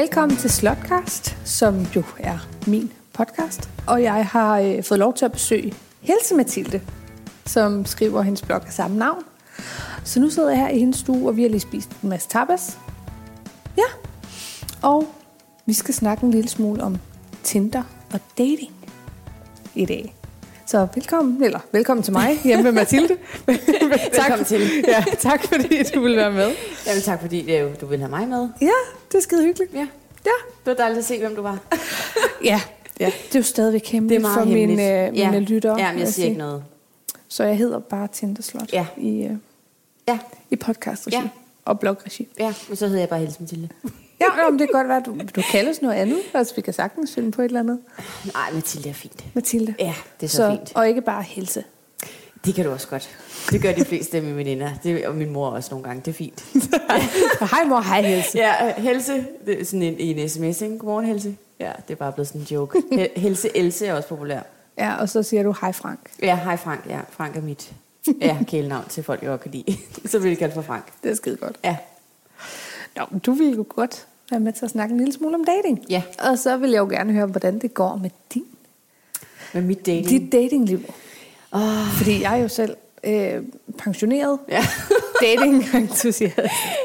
Velkommen til Slotcast, som jo er min podcast. Og jeg har øh, fået lov til at besøge Helse Mathilde, som skriver hendes blog af samme navn. Så nu sidder jeg her i hendes stue, og vi har lige spist en masse tapas. Ja, og vi skal snakke en lille smule om Tinder og dating i dag. Så velkommen, eller velkommen til mig hjemme med Mathilde. Velkommen til. Ja, tak fordi du vil være med. Jamen tak, fordi det jo, du vil have mig med. Ja, det er skide hyggeligt. Ja. Ja, Det var dejligt at se, hvem du var. ja. ja. det er jo stadigvæk Det hemmeligt er for hemmeligt. mine, øh, mine ja. lyttere. Ja, men jeg siger sige. ikke noget. Så jeg hedder bare Tinderslot Ja. i, øh, Ja, i podcastregi Ja. og blogregi. ja, men så hedder jeg bare Helse Mathilde. Ja, jo, men det kan godt være, at du, du kaldes noget andet. Altså, vi kan sagtens finde på et eller andet. Nej, Mathilde er fint. Mathilde. Ja, det er så, så fint. Og ikke bare Helse. Det kan du også godt. Det gør de fleste af mine veninder. Det, og min mor også nogle gange. Det er fint. hej mor, hej Helse. Ja, Helse. Det er sådan en, en sms, ikke? Godmorgen, Helse. Ja, det er bare blevet sådan en joke. He- Helse Else er også populær. Ja, og så siger du hej Frank. Ja, hej Frank. Ja, Frank er mit ja, kælenavn til folk, jeg godt kan lide. Så vil jeg kalde for Frank. Det er skide godt. Ja. Nå, men du vil jo godt være med til at snakke en lille smule om dating. Ja. Og så vil jeg jo gerne høre, hvordan det går med din, Med mit dating. dit datingliv. Oh, Fordi jeg er jo selv øh, pensioneret ja. dating-entusiast.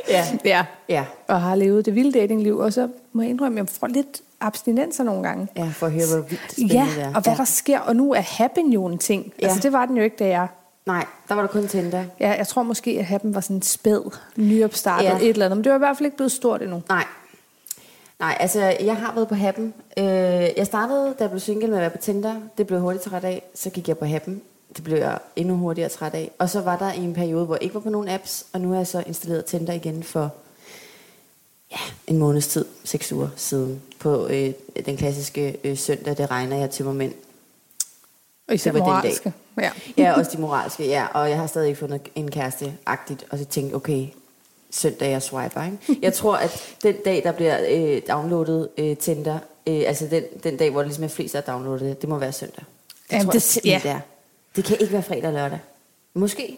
ja. Ja, Ja. og har levet det vilde datingliv. Og så må jeg indrømme, at jeg får lidt abstinenser nogle gange. Ja, for at høre, hvor vildt spændende Ja, det er. og hvad ja. der sker. Og nu er Happen jo en ting. Ja. Altså, det var den jo ikke, da jeg... Nej, der var der kun Tinder. Ja, jeg tror måske, at Happen var sådan spæd, nyopstartet, Ja. et eller andet. Men det var i hvert fald ikke blevet stort endnu. Nej. Nej, altså, jeg har været på Happen. Øh, jeg startede, da jeg blev single med at være på Tinder. Det blev hurtigt træt af. Så gik jeg på Happen. Det blev jeg endnu hurtigere træt af. Og så var der en periode, hvor jeg ikke var på nogen apps. Og nu har jeg så installeret Tinder igen for ja, en måneds tid, seks uger siden. På øh, den klassiske øh, søndag, det regner jeg til mænd. Og især Det var den dag. moralske. Ja. Ja, også de moralske, ja. Og jeg har stadig ikke fundet en kæreste-agtigt. Og så tænkte okay, søndag jeg swiper, ikke? Jeg tror, at den dag, der bliver øh, downloadet øh, Tinder, øh, altså den, den dag, hvor det ligesom er flest, der er downloadet det, det må være søndag. Det Jamen, tror det- jeg simpelthen, ja. det er. Det kan ikke være fredag og lørdag. Måske.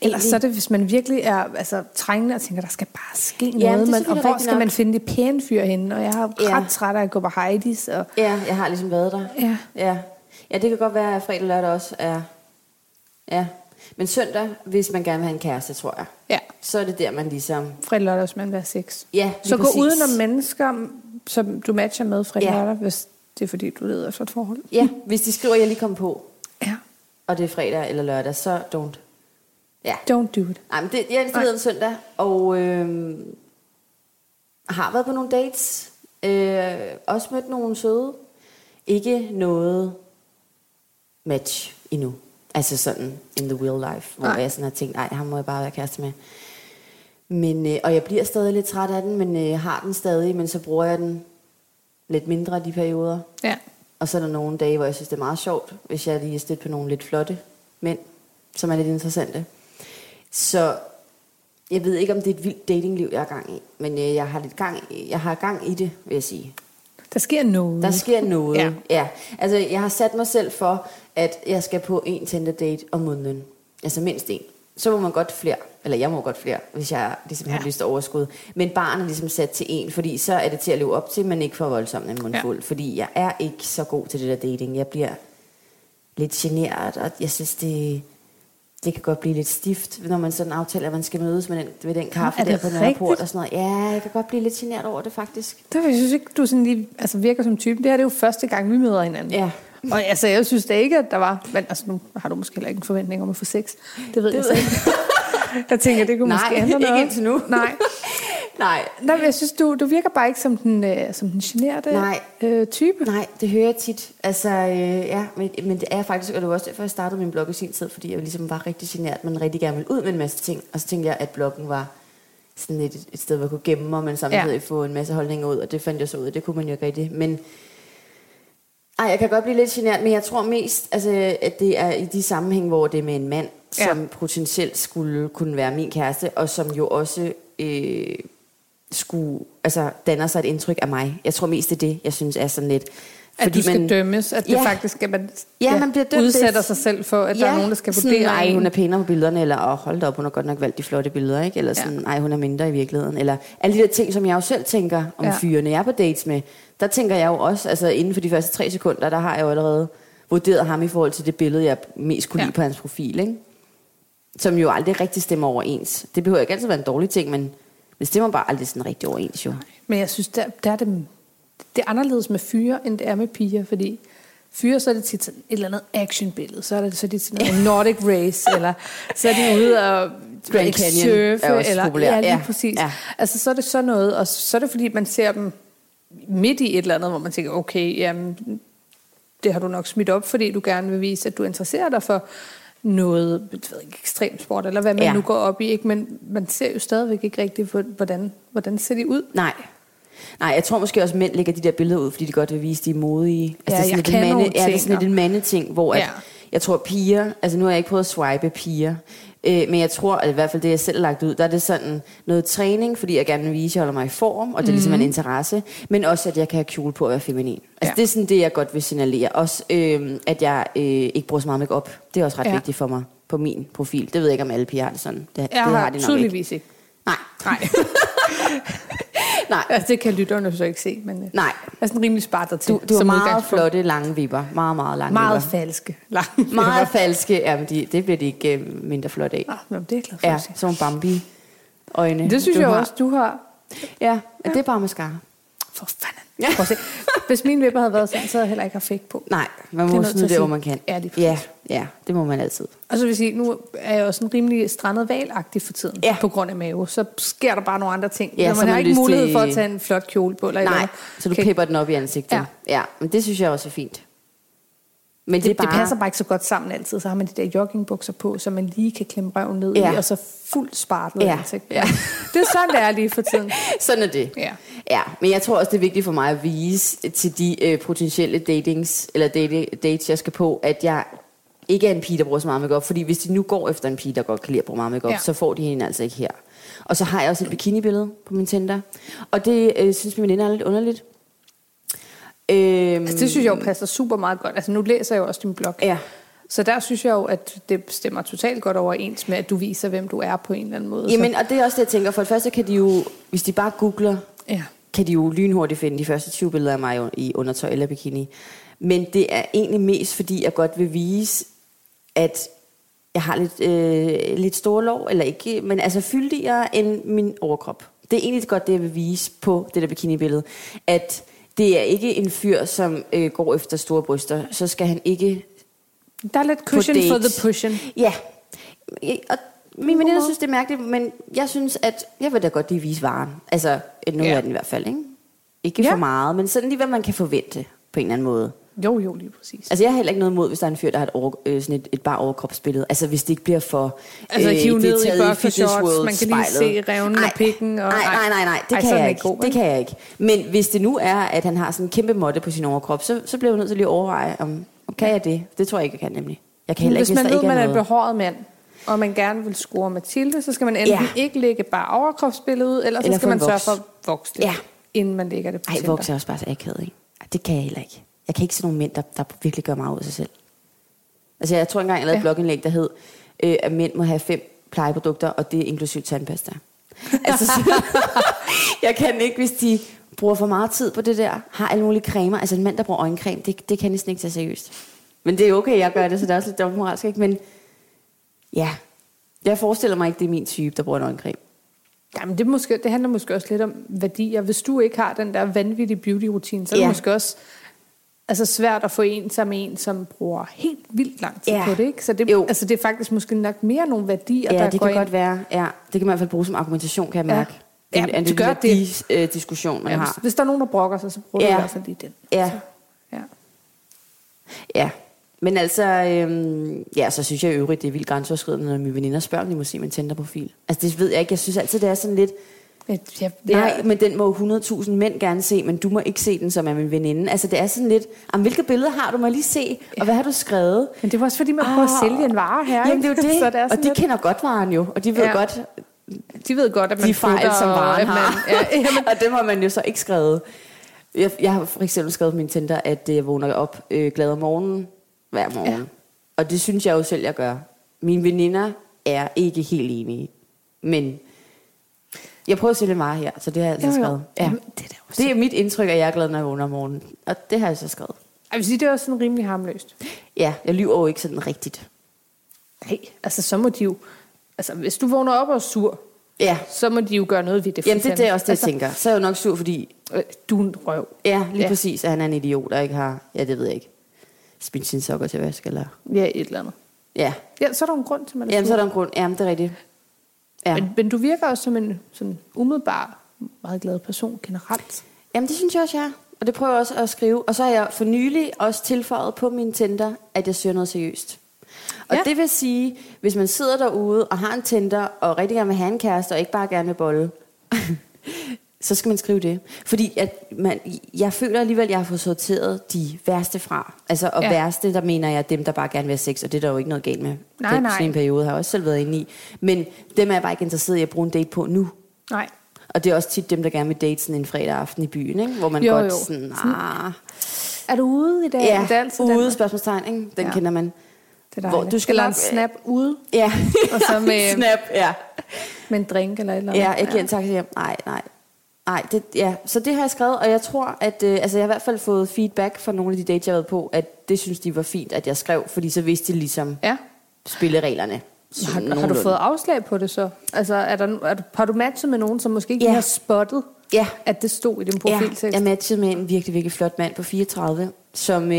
Ellers så er det, hvis man virkelig er altså, trængende og tænker, der skal bare ske er noget. Men, og hvor skal nok. man finde det pæne fyr henne? Og jeg er Ja. ret træt af at gå på Heidi's. Og, Ja, jeg har ligesom været der. ja. Ja. ja, det kan godt være, at fredag og lørdag også er... Ja. Men søndag, hvis man gerne vil have en kæreste, tror jeg, ja, så er det der, man ligesom... fredag lørdag, hvis man vil have sex. Ja, Så gå præcis. udenom mennesker, som du matcher med fredag Ja. lørdag, hvis det er fordi, du leder efter et forhold. Ja, hvis de skriver, at jeg lige kom på, Ja. og det er fredag eller lørdag, så don't. Ja. Don't do it. Nej, men det, jeg er en søndag, og øh, har været på nogle dates. Øh, også mødt nogle søde. Ikke noget match endnu. Altså sådan in the real life, hvor Nej. jeg sådan har tænkt, nej, ham må jeg bare være kæreste med. Men, øh, og jeg bliver stadig lidt træt af den, men øh, har den stadig, men så bruger jeg den lidt mindre i de perioder. Ja. Og så er der nogle dage, hvor jeg synes, det er meget sjovt, hvis jeg lige er stødt på nogle lidt flotte mænd, som er lidt interessante. Så jeg ved ikke, om det er et vildt datingliv, jeg har gang i. Men øh, jeg har lidt gang i, jeg har gang i det, vil jeg sige. Der sker noget. Der sker noget. Ja. Ja. ja. Altså, jeg har sat mig selv for, at jeg skal på en Tinder date om måneden. Altså mindst en. Så må man godt flere. Eller jeg må godt flere, hvis jeg ligesom ja. Har lyst til overskud. Men barn er ligesom sat til en, fordi så er det til at leve op til, men ikke for voldsomt en mundfuld. Ja. Fordi jeg er ikke så god til det der dating. Jeg bliver lidt generet, og jeg synes, det, det kan godt blive lidt stift, når man sådan aftaler, at man skal mødes med den, ved den kaffe er der det på Nørreport rigtigt? og sådan noget. Ja, jeg kan godt blive lidt generet over det faktisk. Der, jeg synes ikke, du sådan lige, altså virker som typen. Det her det er jo første gang, vi møder hinanden. Ja. Og altså, jeg synes da ikke, at der var... Men altså, nu har du måske heller ikke en forventning om at få sex. Det ved Det jeg ved ikke. jeg tænker, det kunne Nej, måske ændre ikke noget. indtil nu. Nej. Nej, Nej, jeg synes, du, du virker bare ikke som den, øh, som den generte Nej. øh, type. Nej, det hører jeg tit. Altså, øh, ja, men, men det er faktisk, og det var også derfor, jeg startede min blog i sin tid, fordi jeg ligesom var rigtig genert, men rigtig gerne ville ud med en masse ting. Og så tænkte jeg, at bloggen var sådan et, et sted, hvor jeg kunne gemme mig, men samtidig Ja. ja. få en masse holdninger ud, og det fandt jeg så ud af. Det kunne man jo ikke rigtig. Men ej, jeg kan godt blive lidt genert, men jeg tror mest, altså, at det er i de sammenhæng, hvor det er med en mand, Ja. som potentielt skulle kunne være min kæreste, og som jo også øh, skulle, altså danner sig et indtryk af mig. Jeg tror mest det er det, jeg synes er sådan lidt, At du skal man- dømmes, at det Ja. faktisk, at man, Ja, man bliver dømt. udsætter Det- sig selv for, at ja, der er nogen, der skal vurdere sådan, ej, en. hun er pænere på billederne, eller åh, hold da op, hun har godt nok valgt de flotte billeder, ikke? Eller sådan, ej, hun er mindre i virkeligheden. Eller alle de der ting, som jeg jo selv tænker om Ja. ja. fyrene, jeg er på dates med. Der tænker jeg jo også, altså inden for de første tre sekunder, der har jeg jo allerede vurderet ham i forhold til det billede, jeg mest kunne Ja. ja. lide på hans profil, ikke? Som jo aldrig rigtig stemmer overens. Det behøver ikke altid være en dårlig ting, men det stemmer bare aldrig sådan rigtig overens, jo. Men jeg synes, der, der er det, det er anderledes med fyre, end det er med piger, fordi fyre, så er det tit sådan et eller andet actionbillede, så er det så er det sådan noget Nordic Race, eller så er de ude og Grand Canyon surfe, er også eller populær. ja, lige Ja, præcis. ja. Altså, så er det sådan noget, og så er det fordi, man ser dem midt i et eller andet, hvor man tænker, okay, jamen, det har du nok smidt op, fordi du gerne vil vise, at du interesserer dig for noget ved ikke, ekstremsport, eller hvad man. Ja. nu går op i. Ikke? Men man ser jo stadigvæk ikke rigtigt, hvordan, hvordan ser de ud. Nej. Nej, jeg tror måske også, at mænd lægger de der billeder ud, fordi de godt vil vise, de er modige. Ja, det er jeg sådan lidt kan mande, nogle ja, det er sådan lidt en mandeting, hvor Ja. at, jeg tror piger, altså nu har jeg ikke prøvet at swipe piger, øh, men jeg tror, at i hvert fald det, jeg selv har lagt ud, der er det sådan noget træning, fordi jeg gerne vil vise, at jeg holder mig i form, og det er ligesom en interesse, men også, at jeg kan have kjole på at være feminin. Altså Mhm. Ja. det er sådan det, jeg godt vil signalere. Også, øh, at jeg øh, ikke bruger så meget make-up. Det er også ret Ja. vigtigt for mig på min profil. Det ved jeg ikke, om alle piger har det sådan. Det, Jeg det har, har de nok ikke. tydeligvis ikke. Nej. Nej. Nej. altså, det kan lytterne så ikke se, men øh, Nej. jeg er sådan rimelig spartet til. Du, du har som meget flotte lange vipper. Meget, meget lange Meget vipper. falske. Lange Meget vipper. falske. Ja, men de, det bliver de ikke øh, mindre flotte af. Ah, men det er glad for Ja, nogle Bambi-øjne. Det synes du jeg har. også, du har. Ja, ja, det er bare mascara. For fanden. Prøv at se. Hvis mine vipper havde været sådan, så havde jeg heller ikke haft fake på. Nej, man må at det, hvor man kan. Ja, lige ja, ja, det må man altid. Og så vil sige, nu er jeg også en rimelig strandet valagtig for tiden, Ja. på grund af mave. Så sker der bare nogle andre ting. Ja, Når så man har man ikke mulighed til- for at tage en flot kjole på. Eller eller Nej, andet. så du Kan- pipper den op i ansigtet. Ja. ja men det synes jeg også er fint. Men det, det, bare... det passer bare ikke så godt sammen altid. Så har man de der joggingbukser på, så man lige kan klemme røven ned Ja. i, og så fuldt spartlet Ja. ansigt. Ja. Det er sådan, det er lige for tiden. Sådan er det. Ja. ja. Men jeg tror også, det er vigtigt for mig at vise til de øh, potentielle datings, eller date, dates, jeg skal på, at jeg ikke er en pige, der bruger så meget makeup. Fordi hvis de nu går efter en pige, der godt kan lide at bruge meget makeup, Ja. så får de hende altså ikke her. Og så har jeg også et bikini-billede på min Tinder. Og det øh, synes min veninde er lidt underligt. Øhm, Altså, det synes jeg jo passer super meget godt. Altså, nu læser jeg jo også din blog. Ja. Så der synes jeg jo, at det stemmer totalt godt overens med, at du viser, hvem du er på en eller anden måde. Jamen, og det er også det, jeg tænker. For det første kan de jo, hvis de bare googler, så, ja. kan de jo lynhurtigt finde de første 20 billeder af mig i undertøj eller bikini. Men det er egentlig mest, fordi jeg godt vil vise, at jeg har lidt, øh, lidt store lov, eller ikke, men altså fyldigere end min overkrop. Det er egentlig godt det, jeg vil vise på det der bikini-billede. At det er ikke en fyr, som øh, går efter store bryster. Så skal han ikke Der er lidt cushion for the pushing. Ja, og min veninde synes, det er mærkeligt, men jeg synes, at jeg vil da godt lige vise varen. Altså, noget Ja. af den i hvert fald, ikke? Ikke Ja. for meget, men sådan lige, hvad man kan forvente på en eller anden måde. Jo, jo, lige præcis. Altså, jeg har heller ikke noget imod, hvis der er en fyr, der har et, over, øh, sådan et, et bare overkropsbillede. Altså, hvis det ikke bliver for... Altså, hive det er ned i World man kan lige spejlet. se revnen og Ej, pikken og- nej, nej, nej, nej, det Ej, kan jeg ikke god, det kan jeg ikke. Men hvis det nu er, at han har sådan en kæmpe måtte på sin overkrop, så, så bliver jeg nødt til lige at overveje, om, kan jeg det? Det tror jeg ikke, jeg kan nemlig. Jeg kan heller Hvis ikke, man hvis ved, der man er en behåret mand, og man gerne vil score Mathilde, så skal man enten Ja. ikke lægge bare overkropsbillede ud, eller så Eller skal få man sørge for at vokse det, Ja. inden man lægger det på Ej, vokser er også bare så akavet, ikke? Det kan jeg heller ikke. Jeg kan ikke se nogle mænd, der, der virkelig gør meget ud af sig selv. Altså, jeg tror engang, jeg lavede et Ja. blogindlæg, der hed, øh, at mænd må have fem plejeprodukter, og det er inklusiv tandpasta. altså, så, jeg kan ikke, hvis de bruger for meget tid på det der, har alle mulige cremer. Altså, en mand, der bruger øjencreme, det, det kan jeg næsten ikke tage seriøst. Men det er okay, jeg gør det, så det er også lidt dobbeltmoralsk, ikke? Men ja, jeg forestiller mig ikke, det er min type, der bruger en øjencreme. Jamen, det, måske, det handler måske også lidt om værdier. Hvis du ikke har den der vanvittige beauty-rutine, så er det Ja. måske også altså, svært at få en som en, som bruger helt vildt lang tid Ja. på det. Ikke? Så det, Jo. altså, det er faktisk måske nok mere nogle værdier, Ja, der det går kan ind. godt være. Ja, det kan man i hvert fald bruge som argumentation, kan jeg Ja. mærke. Ja, er det det, gør det. det. De, øh, diskussion, man Ja, har. hvis, hvis der er nogen, der brokker sig, så bruger Ja. du i hvert fald lige den. Ja. Så, ja. Ja, men altså, øhm, ja, så synes jeg i øvrigt, det er vildt grænseoverskridende, når mine veninder spørger, om de må se min Tinder-profil. Altså, det ved jeg ikke. Jeg synes altid, det er sådan lidt, Men, ja, nej, men den må 100.000 mænd gerne se, men du må ikke se den, som er min veninde. Altså, det er sådan lidt, jamen, hvilke billeder har du? Må lige se? Og hvad har du skrevet? Men det var også fordi, man prøver at Ah. sælge en vare her. Jamen, det er jo det. så det er og de lidt, kender godt varen jo, og de ved Ja. ja. godt, de ved godt, at man de fejl, som og varen man, har. ja, jamen, og dem har man jo så ikke skrevet. Jeg, jeg har for eksempel skrevet på min Tinder, at øh, jeg vågner op øh, glad om morgenen hver morgen. Ja. Ja. Og det synes jeg jo selv, jeg gør. Mine veninder er ikke helt enige. Men jeg prøver at sælge meget her, så det har jeg altså Jo, jo. skrevet. Ja. Jamen, det er Det er mit indtryk, at jeg er glad, når jeg vågner om morgenen. Og det har jeg så skrevet. Jeg vil sige, det er også sådan rimelig harmløst. Ja, jeg lyver jo ikke sådan rigtigt. Nej, altså så må de jo... Altså, hvis du vågner op og er sur, Ja, så må de jo gøre noget ved det. Jamen, det, det er også det, jeg altså, tænker. Så er jeg jo nok sur, fordi... øh, Du er en røv. Ja, lige Ja. præcis, at han er en idiot, der ikke har... Ja, det ved jeg ikke. Smidt sine sokker til vask, eller... Ja, et eller andet. Ja, Ja, så er der en grund til, at man er Jamen, sur. så er der en grund. Jamen, det er rigtigt. Ja. Men, men du virker også som en sådan umiddelbar, meget glad person generelt. Jamen, det synes jeg også, jeg er. Og det prøver jeg også at skrive. Og så har jeg for nylig også tilføjet på min Tinder, at jeg søger noget seriøst. Og Ja. det vil sige, hvis man sidder derude og har en Tinder, og rigtig gerne vil have en kæreste, og ikke bare gerne vil bolle, så skal man skrive det. Fordi at man, jeg føler alligevel, at jeg har fået sorteret de værste fra. Altså, og Ja. ja. værste, der mener jeg dem, der bare gerne vil have sex, og det er der jo ikke noget galt med. Nej, Den, nej. Sådan en periode har jeg også selv været inde i. Men dem er jeg bare ikke interesseret i at bruge en date på nu. Nej. Og det er også tit dem, der gerne vil date sådan en fredag aften i byen, ikke? hvor man Jo, godt jo. sådan, ah, Er du ude i dag? ja, Er det altid ude den? spørgsmålstegn, ikke? den Ja. ja. kender man. Det er Hvor du skal Eller en snap ude Ja, Og så med- snap, ja. med en drink eller et eller andet. Ja, jeg giver en taxa hjem. Nej, nej. Nej, det, ja. Så det har jeg skrevet, og jeg tror, at øh, altså, jeg har i hvert fald fået feedback fra nogle af de dates, jeg har været på, at det synes de var fint, at jeg skrev, fordi så vidste de ligesom Ja. spillereglerne. Har, har du nogenlunde. fået afslag på det så? Altså, er der, er du, har du matchet med nogen, som måske ikke Ja. har spottet, Ja, at det stod i din Ja, profiltekst? jeg matchede med en virkelig, virkelig flot mand på 34, som, øh,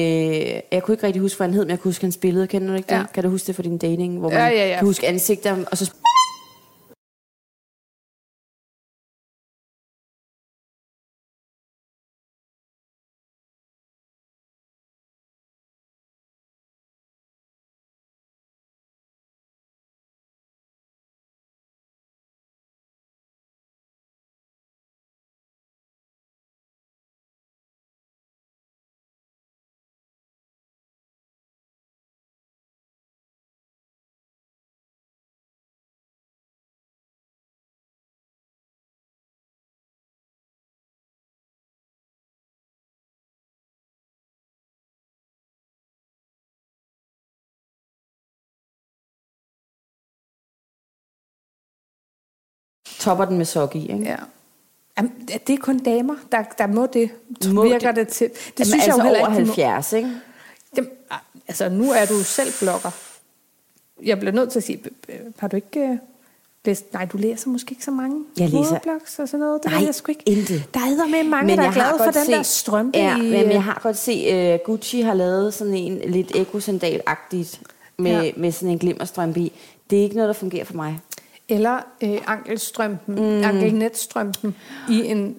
jeg kunne ikke rigtig huske, hvad han hed, men jeg kunne huske hans billede. Kender du ikke det? Ja. Kan du huske det fra din dating? Hvor Ja, man ja, ja. kan huske ansigter, og så topper den med sok i. Ikke? Ja. Jamen, det er kun damer, der, der må det. Må virker det? det, til. Det Jamen, synes altså jeg jo heller over ikke, de må. 70, ikke? Jamen, altså, nu er du selv blogger. Jeg bliver nødt til at sige, øh, øh, har du ikke øh, læst... Nej, du læser måske ikke så mange Jeg læser- modeblogs og sådan noget. Det Nej, jeg sgu ikke. intet. Der er med mange, Men der er glade for den set- der strømpe Ja, i... men øh, jeg har godt set, uh, Gucci har lavet sådan en lidt ekosandal-agtigt med, ja. med sådan en glimmerstrømpe i. Det er ikke noget, der fungerer for mig. Eller øh, ankelstrømpen, mm. ankelnetstrømpen i en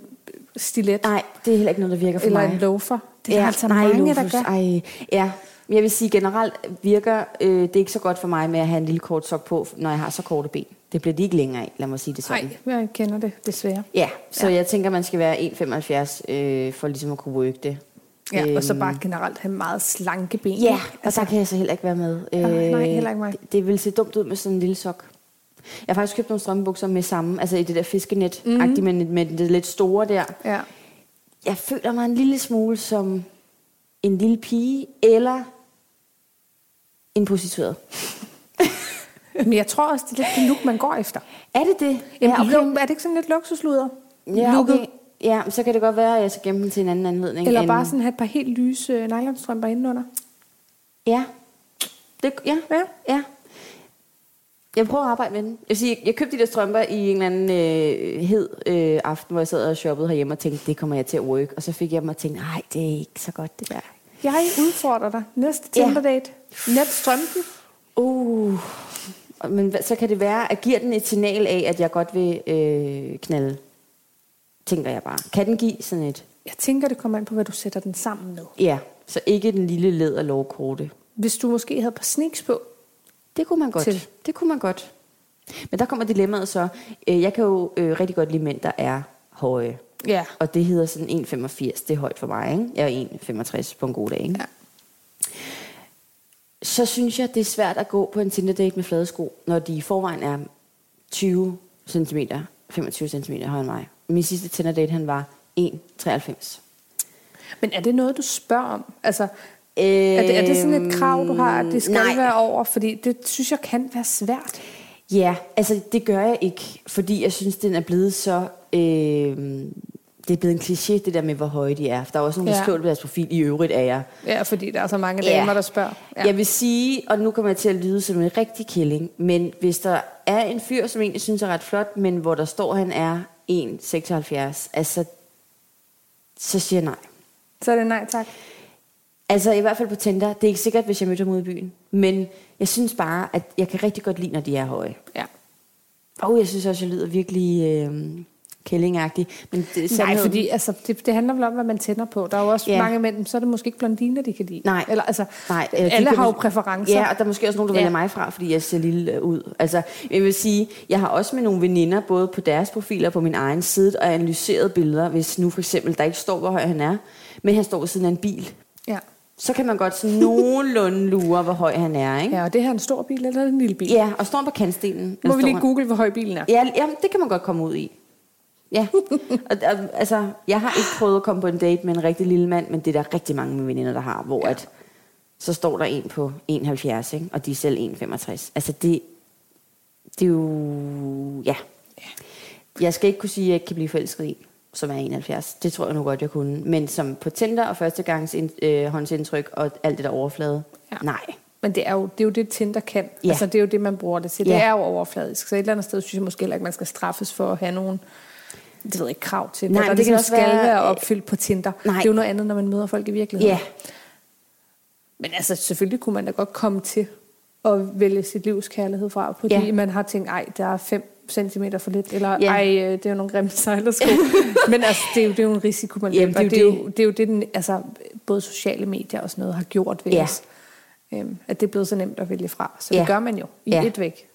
stilet. Nej, det er heller ikke noget, der virker for eller mig. en loafer. Det er der altså mange, der Lofus, gør. Ej, ja, jeg vil sige generelt virker øh, det ikke så godt for mig med at have en lille kort sok på, når jeg har så korte ben. Det bliver de ikke længere af, lad mig sige det sådan. Nej, jeg kender det desværre. Ja, så Ja. ja. jeg tænker, man skal være 1,75 øh, for ligesom at kunne work det. Ja, og så Øhm, bare generelt have meget slanke ben. Ja, og der kan jeg så heller ikke være med. Øh, nej, heller ikke mig. Det, det vil se dumt ud med sådan en lille sok. Jeg har faktisk købt nogle strømpebukser med samme, altså i det der fiskenet, mm. Mhm. med, med det lidt store der. ja. Jeg føler mig en lille smule som en lille pige, eller en prostitueret. Men jeg tror også, det er lidt det look, man går efter. Er det det? Jamen, ja, okay. Er det ikke sådan lidt luksusluder? Ja, Looket? okay. Ja, så kan det godt være, at jeg skal gemme den til en anden anledning. Eller end- bare sådan have et par helt lyse øh, nylonstrømper indenunder? Ja. Det, ja. Ja. ja. Jeg prøver at arbejde med den. Jeg, vil sige, jeg købte de der strømper i en eller anden øh, hed øh, aften, hvor jeg sad og shoppede herhjemme og tænkte, det kommer jeg til at work. Og så fik jeg mig og tænkte, nej, det er ikke så godt det der. Jeg udfordrer dig. Næste Ja. Tinder date. Net strømpen. Uh. Men så kan det være, at giver den et signal af, at jeg godt vil øh, knalde. Tænker jeg bare. Kan den give sådan et? Jeg tænker, det kommer an på, hvad du sætter den sammen med. Ja, så ikke den lille og lovkorte. Hvis du måske havde et par sneaks på. Det kunne man godt. Til. Det kunne man godt. Men der kommer dilemmaet så. Øh, Jeg kan jo øh, rigtig godt lide mænd, der er høje. Ja. Og det hedder sådan 1,85. Det er højt for mig, ikke? Jeg er 1,65 på en god dag, ikke? Ja. Så synes jeg, det er svært at gå på en Tinder-date med flade sko, når de i forvejen er 20 cm, 25 cm højere end mig. Min sidste Tinder-date, han var 1,93. Men er det noget, du spørger om? Altså, er, det, er det sådan et krav, du har, at det skal nej. være over? Fordi det synes jeg kan være svært. Ja, altså det gør jeg ikke, fordi jeg synes, den er blevet så... Øh, det er blevet en kliché, det der med, hvor høje de er. For der er også nogen, der Ja. skriver på deres profil, i øvrigt er jeg. Ja, fordi der er så mange Ja. damer, der spørger. Ja. Jeg vil sige, og nu kommer jeg til at lyde som en rigtig killing, men hvis der er en fyr, som egentlig synes er ret flot, men hvor der står, han er 1,76, altså, så siger jeg nej. Så er det nej tak. Altså i hvert fald på Tinder. Det er ikke sikkert, hvis jeg mødte ham ude i byen. Men jeg synes bare, at jeg kan rigtig godt lide, når de er høje. Ja. Og jeg synes også, jeg lyder virkelig øh, kællingagtig. Men det, Nej, fordi altså, det, det handler vel om, hvad man tænder på. Der er jo også Ja. mange mænd, så er det måske ikke blondiner, de kan lide. Nej. Eller, altså, Nej, de alle har jo præferencer. Ja, og der er måske også nogen, der Ja. vælger mig fra, fordi jeg ser lille øh, ud. Altså, jeg vil sige, jeg har også med nogle veninder, både på deres profiler og på min egen side, og analyseret billeder, hvis nu for eksempel, der ikke står, hvor høj han er, men han står ved siden af en bil. Ja. Så kan man godt sådan nogenlunde lure, hvor høj han er, ikke? ja, og det her er en stor bil, eller er en lille bil? Ja, og står på kantstenen? Må vi lige han- google, hvor høj bilen er? Ja, jamen, det kan man godt komme ud i. Ja, og, og, altså, jeg har ikke prøvet at komme på en date med en rigtig lille mand, men det er der rigtig mange af mine veninder, der har, hvor ja. at, så står der en på 1,70, ikke? og de er selv 1,65. Altså det, det er jo, ja. Jeg skal ikke kunne sige, at jeg ikke kan blive forelsket i, som er 71. Det tror jeg nu godt, jeg kunne. Men som på Tinder og første gangs ind, øh, håndsindtryk og alt det der overflade, ja. Nej. Men det er, jo, det er jo det, Tinder kan. Ja. Altså, det er jo det, man bruger det til. Det Ja. er jo overfladisk. Så et eller andet sted synes jeg måske heller ikke, man skal straffes for at have nogen det ved jeg ikke, krav til. Nej, det, det det kan skal også være- være opfyldt på Tinder. Nej. Det er jo noget andet, når man møder folk i virkeligheden. Ja, Men altså, selvfølgelig kunne man da godt komme til at vælge sit livs kærlighed fra, fordi Ja. man har tænkt, ej, der er 5 cm for lidt, eller Ja. ej, øh, det er jo nogle grimme sejlersko. Men altså, det er, jo, det er jo en risiko, man Jamen, løber. det er det, jo jo, det er jo det, den, altså, både sociale medier og sådan noget har gjort ved Ja. os. Øhm, at det er blevet så nemt at vælge fra. Så Ja. det gør man jo i Ja. et væk.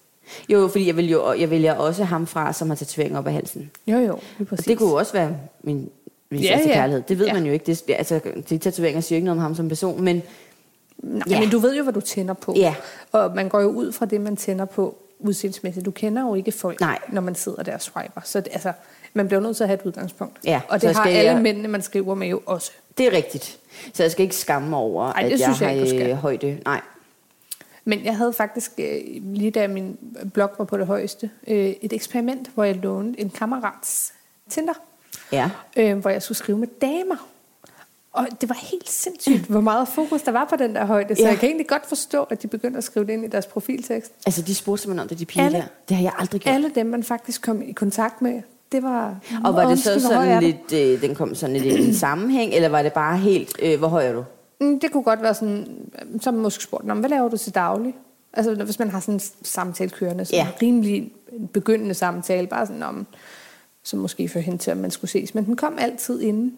jo, fordi jeg, vil jo, jeg vælger også ham fra, som har tatoveringer op ad halsen. Jo, jo, Og det kunne jo også være min, min Ja, ja, kærlighed. Det ved ja. Man jo ikke. Det, altså, de tatoveringer siger ikke noget om ham som person, men Nej, ja. men du ved jo, hvad du tænder på. Ja. Og man går jo ud fra det, man tænder på udseendsmæssigt. Du kender jo ikke folk, Nej. når man sidder der og swiper. Så det, altså, man bliver nødt til at have et udgangspunkt. Ja, og det har alle jeg- mændene, man skriver med jo også. det er rigtigt. Så jeg skal ikke skamme over, Ej, at det jeg synes jeg har ikke, øh, højde. Nej. Men jeg havde faktisk, øh, lige da min blog var på det højeste, øh, et eksperiment, hvor jeg lånte en kammerats Tinder, Ja. øh, hvor jeg skulle skrive med damer. Og det var helt sindssygt, hvor meget fokus der var på den der højde. Så Ja. jeg kan egentlig godt forstå, at de begyndte at skrive det ind i deres profiltekst. Altså, de spurgte simpelthen om det, de piger Alle- der. Det har jeg aldrig gjort. Alle dem, man faktisk kom i kontakt med, det var... Og var det så sådan lidt, øh, den kom sådan lidt i en sammenhæng, eller var det bare helt, øh, hvor høj er du? Mm, Det kunne godt være sådan, så har man måske spurgt, "Nå, men hvad laver du til daglig? Altså hvis man har sådan en samtale kørende, sådan Ja. en rimelig begyndende samtale, bare sådan om, som måske fører hen til, at man skulle ses. Men den kom altid inden.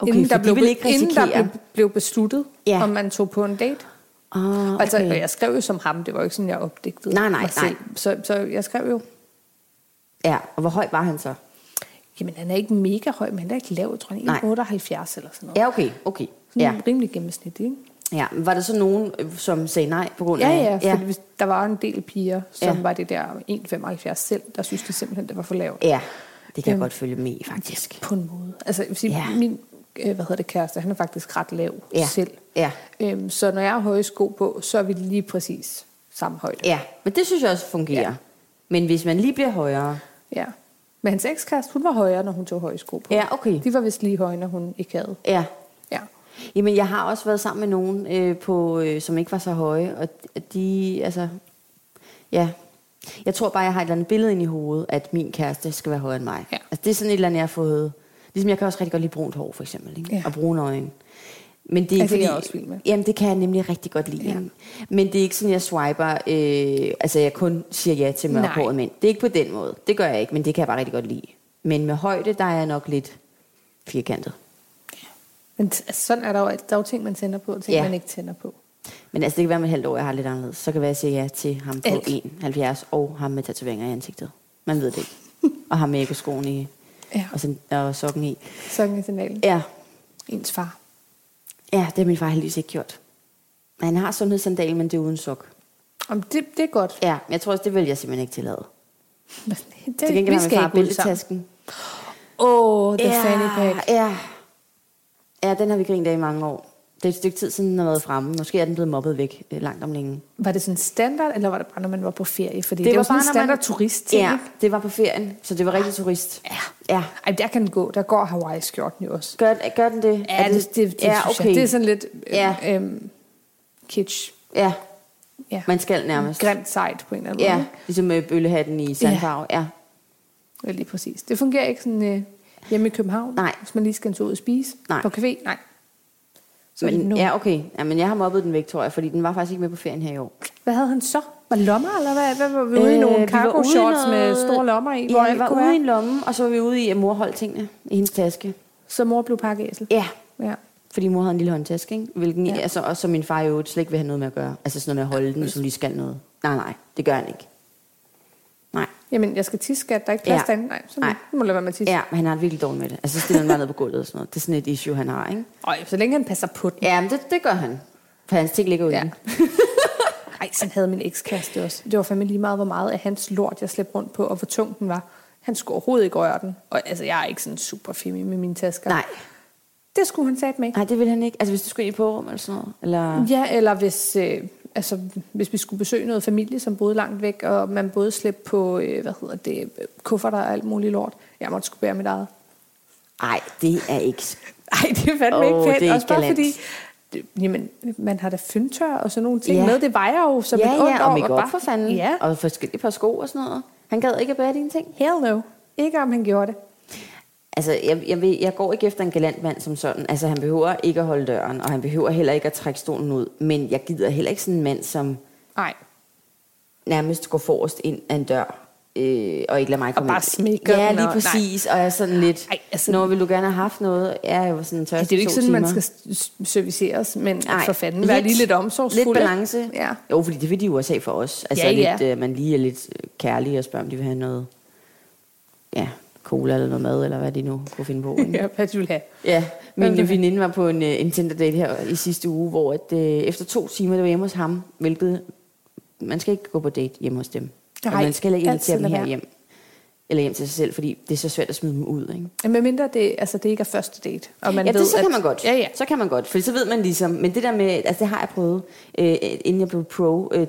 Okay, inden for de blev, ville ikke inden der blev, blev besluttet, Ja. ja. om man tog på en date. Ah, Okay. Altså, og jeg skrev jo som ham, det var jo ikke sådan, jeg opdigtede Nej, nej, mig nej. selv. Så, så jeg skrev jo, Ja, og hvor høj var han så? jamen han er ikke mega høj, men han er ikke lav, jeg tror Nej. 78 eller sådan noget. Ja, okay, okay. Sådan Ja. ja. rimelig gennemsnit, ikke? ja. Var der så nogen, øh, som sagde nej på grund Ja, af... ja, for hvis der var en del piger, som Ja. ja. var det der 1,75 selv, der synes de simpelthen, det var for lavt. Ja, det kan jeg Øhm, godt følge med i, faktisk. På en måde. Altså, jeg vil sige, Ja. ja. min hvad hedder det, kæreste, han er faktisk ret lav Ja. selv. Ja. Øhm, så når jeg har høje sko på, så er vi lige præcis samme højde. Ja, men det synes jeg også fungerer. Ja. Ja. Men hvis man lige bliver højere... ja. Men hans ekskæreste, hun var højere, når hun tog høje sko på. Ja, okay. De var vist lige høje, når hun ikke havde. Ja. Ja. Jamen, jeg har også været sammen med nogen, øh, på, øh, som ikke var så høje, og de, altså... Ja. Jeg tror bare, jeg har et eller andet billede ind i hovedet, at min kæreste skal være højere end mig. Ja. Altså, det er sådan et eller andet, jeg har fået... Ligesom jeg kan også rigtig godt lide brunt hår, for eksempel. Ikke? Ja. Og brune øjne. Men det er Ja, ikke det er fordi, jeg også vild med. Jamen, det kan jeg nemlig rigtig godt lide. Ja. Ja. Men det er ikke sådan, jeg swiper... Øh, altså, jeg kun siger ja til mørkhårede mænd. Det er ikke på den måde. Det gør jeg ikke, men det kan jeg bare rigtig godt lide. Men med højde, der er jeg nok lidt firkantet. Men t- altså, sådan er der jo, der er jo ting, man tænder på, og ting, Ja. ja. man ikke tænder på. Men altså, det kan være med et halvt år, jeg har lidt anderledes. Så kan det være, at jeg siger ja til ham på Alt. 1,70 og ham med tatoveringer i ansigtet. Man ved det ikke. og ham med ekoskoen i, Ja. og, sådan, og sokken i. Sådan er signalen. Ja. Ens far. ja, det har min far heldigvis ikke gjort. Han har sundhedssandal, men det er uden sok. Om det, det er godt. Ja, jeg tror også, det vil jeg simpelthen ikke tillade. Det, Til gengæld vi har min skal far bæltetasken. Åh, oh, the fanny pack. Ja. Ja, den har vi grint af i mange år. Det er et stykke tid siden, den har været fremme. Måske er den blevet mobbet væk øh, langt om længe. Var det sådan standard, eller var det bare, når man var på ferie? Fordi det, Det var var sådan en bare, når standard man- turist Ja, det var på ferien, så det var rigtig turist. Ja. Ja. Ej, der kan den gå. Der går Hawaii-skjorten jo også. Gør, gør den det? Ja, Er det, det, det, det ja, okay. jeg. Det er sådan lidt Ja. ja. øhm, kitsch. Ja, Ja. man skal nærmest. Grimt sejt på en eller anden Ja, måde. ligesom med bøllehatten i sandfarve. Ja. Ja, lige præcis. Det fungerer ikke sådan øh, hjemme i København, Nej. hvis man lige skal en tur ud og spise. Nej. På café, nej. Så Men, no. ja, okay. Ja, men jeg har mobbet den jeg, fordi den var faktisk ikke med på ferien her i år. Hvad havde han så? Var lommer, eller hvad? hvad var vi ude i nogle Øh, vi var cargo i shorts noget- med store lommer i? Ja, vi var ude i en lomme, og så var vi ude i, at mor holdt tingene i hendes taske. Så mor blev pakkeæsel? Ja, Ja. fordi mor havde en lille håndtaske, ikke? Hvilken, ja. Altså, også som min far jo slet ikke vil have noget med at gøre. Altså sådan noget med at holde den, hun lige skal noget. Nej, nej, det gør han ikke. Jamen, jeg skal tisse, skat. Der er ikke plads Ja. Nej, så Nej. må lade være med at tisse. Ja, men han har det virkelig dårligt med det. Altså, så stiller han bare ned på gulvet og sådan noget. Det er sådan et issue, han har, ikke? Og så længe han passer på den. Ja, men det, det gør han. For hans ting ligger ude. Ja. Ej, sådan havde min ekskæreste også. Det var fandme lige meget, hvor meget af hans lort, jeg slæbte rundt på, og hvor tung den var. Han skulle overhovedet ikke røre den. Og altså, jeg er ikke sådan super femi med mine tasker. Nej. Det skulle han sat med. Nej, det vil han ikke. Altså, hvis du skulle ind i på eller sådan noget. Eller... Ja, eller hvis, øh, altså, hvis vi skulle besøge noget familie, som boede langt væk, og man både slæbte på, øh, hvad hedder det, øh, kufferter og alt muligt lort. Jeg måtte skulle bære mit eget. Nej, det er ikke... Ej, det er fandme Åh, ikke pænt. det er Også bare galant. fordi, jamen, man har da fyndtør og sådan nogle ting Ja. med. Det vejer jo som ja, et ondt ja, og år, make bare- for fanden. Ja, Og forskellige par sko og sådan noget. Han gad ikke at bære dine ting. hell no. Ikke om han gjorde det. Altså, jeg, jeg, ved, jeg går ikke efter en galant mand som sådan. Altså, han behøver ikke at holde døren, og han behøver heller ikke at trække stolen ud. Men jeg gider heller ikke sådan en mand, som Nej. nærmest går forrest ind af en dør, øh, og ikke lader mig komme bare ind. smækker Ja, lige og- præcis. Og jeg er sådan lidt, Ej, altså- når vil du gerne have haft noget? Ja, jeg var sådan tørst det er jo ikke sådan, man timer. skal s- serviceres, men Nej, for fanden, være lige lidt omsorgsfuld. Lidt balance. Ja. Jo, fordi det vil de også have for os. Altså, Ja, lidt, ja. øh, man lige er lidt øh, kærlig og spørger, om de vil have noget, ja, cola eller noget mad, eller hvad de nu kunne finde på. ikke? ja, hvad du vil have. Ja, min have? veninde var på en, øh, en Tinder-date her i sidste uge, hvor at, øh, efter to timer, det var hjemme hos ham, hvilket, man skal ikke gå på date hjemme hos dem. og Nej, man skal heller ikke invitere dem her hjem. Eller hjem til sig selv, fordi det er så svært at smide dem ud. Ikke? Men mindre det, altså, det ikke er første date. Og man ja, ved, det, så kan at, man godt. Ja, ja. Så kan man godt, for så ved man ligesom. Men det der med, altså det har jeg prøvet, øh, inden jeg blev pro øh,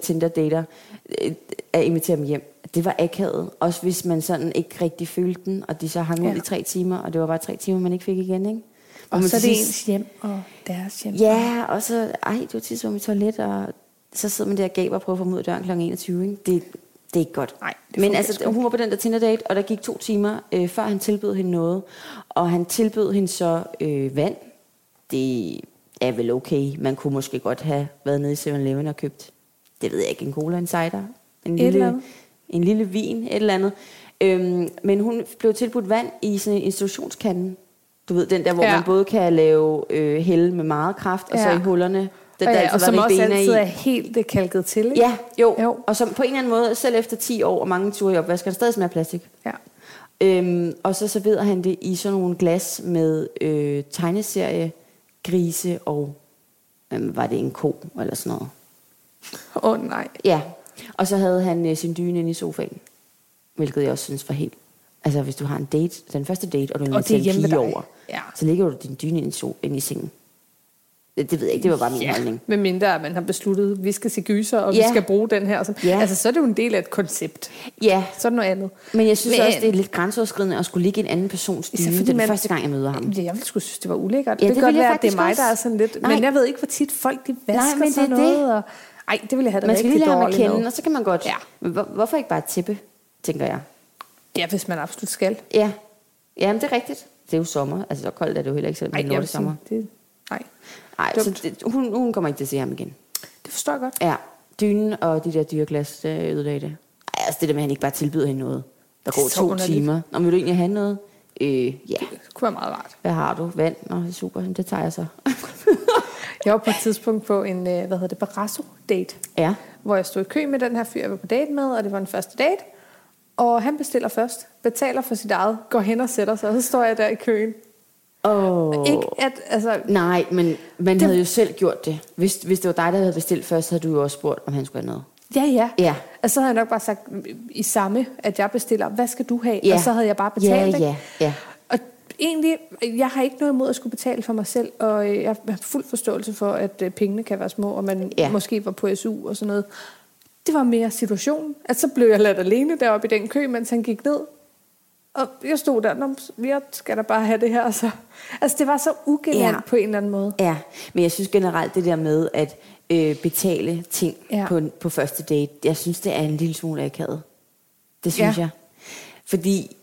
øh, at invitere dem hjem. Det var akavet. Også hvis man sådan ikke rigtig følte den, og de så hang ud Ja. i tre timer, og det var bare tre timer, man ikke fik igen. Ikke? Og man så er det sidst- ens hjem og deres hjem. Ja, og så, ej, du har tisset på mit toilet, og så sidder man der og gaber og prøver at få ud af døren kl. 21. Ikke? Det, det er ikke godt. Nej, det Men altså, hun var på den der Tinder-date, og der gik to timer, øh, før han tilbød hende noget. Og han tilbød hende så øh, vand. Det er vel okay. Man kunne måske godt have været nede i 7-Eleven og købt, det ved jeg ikke, en cola, en cider, en lille. En lille vin, et eller andet. Øhm, men hun blev tilbudt vand i sådan en institutionskande. Du ved, den der, hvor ja. Man både kan lave øh, hælde med meget kraft, og så Ja. i hullerne. Der, der ja, altid og som også altid i. er helt det kalket til, ikke? Ja, jo. Jo. Og som på en eller anden måde, selv efter 10 år og mange ture i opvasker, der stadig smager plastik. ja. Øhm, og så serverede han det i sådan nogle glas med øh, tegneserie, grise og, øhm, var det en ko eller sådan noget. Åh oh, nej. Ja, og så havde han øh, sin dyne inde i sofaen, hvilket jeg også synes var helt... Altså hvis du har en date, den første date, og du det inviterer er en pige dig. over, Ja. så ligger du din dyne inde i, so, inde i sengen. Det, det ved jeg ikke, det var bare min Ja, holdning. med mindre at man har besluttet, at vi skal se gyser, og Ja. vi skal bruge den her. Og sådan. Ja. Altså, så er det jo en del af et koncept. Ja, Så er det noget andet. men jeg synes Men- også, det er lidt grænseoverskridende at skulle ligge en anden persons dyne. Det fordi er den man- første gang, jeg møder ham. Ja, jeg ville sgu synes, det var ulækkert. Ja, det det kan godt være, at det er mig, der er sådan lidt... Nej. Men jeg ved ikke, hvor tit folk de vasker Nej, men det sådan det. noget. Og, ej, det ville jeg have det Man skal lige lære ham at kende, med. og så kan man godt... Ja. Hvor, hvorfor ikke bare tippe, tænker jeg. Ja, hvis man absolut skal. Ja, Jamen, det er rigtigt. Det er jo sommer. Altså, så koldt er det jo heller ikke, selvom det er sommer. det, nej, Nej, så det, hun, hun kommer ikke til at se ham igen. det forstår jeg godt. Ja, dynen og de der dyreglas, det ødelagde det. Ej, altså det der med, at han ikke bare tilbyder hende noget. Der er går to underligt. timer. Nå, vil du egentlig have noget? Øh, ja. Det kunne være meget rart. Hvad har du? Vand? Nå, det er super. Det tager jeg så. Jeg var på et tidspunkt på en, øh, hvad hedder det, Barrasso-date. ja. hvor jeg stod i kø med den her fyr, jeg var på date med, og det var en første date. Og han bestiller først, betaler for sit eget, går hen og sætter sig, og så står jeg der i køen. Oh. Ikke at, altså, Nej, men man Det- havde jo selv gjort det. Hvis, hvis det var dig, der havde bestilt først, så havde du jo også spurgt, om han skulle have noget. ja, ja. Ja. Og så havde jeg nok bare sagt i samme, at jeg bestiller, hvad skal du have? Ja. Og så havde jeg bare betalt, Ja, ja, ja. Egentlig, jeg har ikke noget imod at skulle betale for mig selv, og øh, jeg har fuld forståelse for, at øh, pengene kan være små, og man Ja. måske var på SU og sådan noget. Det var mere situationen, at så blev jeg ladt alene deroppe i den kø, mens han gik ned. Og jeg stod der, "Nå, jeg skal da bare have det her. Så. Altså, det var så ugelant Ja. på en eller anden måde. Ja, men jeg synes generelt det der med at øh, betale ting. Ja. på, på første date, jeg synes, det er en lille smule akavet. Det synes Ja. jeg. Fordi,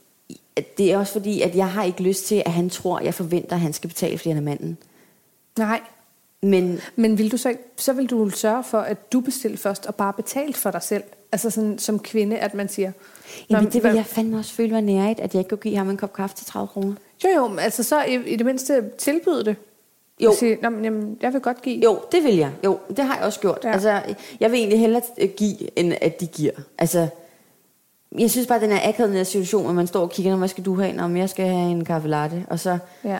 det er også fordi, at jeg har ikke lyst til, at han tror, at jeg forventer, at han skal betale, fordi han er manden. Nej, Men men vil du så, så vil du sørge for, at du bestiller først og bare betale for dig selv? Altså sådan som kvinde, at man siger... "Nå, jamen, det vil hvad- jeg fandme også føle var nærigt, at jeg ikke kunne give ham en kop kaffe til 30 kroner. Jo, jo, men altså så i, i det mindste tilbyde det. Jo. Og Sige, Nå, men, jamen, jeg vil godt give. Jo, det vil jeg. Jo, det har jeg også gjort. Ja. Altså, jeg vil egentlig hellere give, end at de giver. Altså, jeg synes bare, den er akavet, den her situation, hvor man står og kigger, "Nå, hvad skal du have? Men jeg skal have en kaffe latte. Og så, Ja.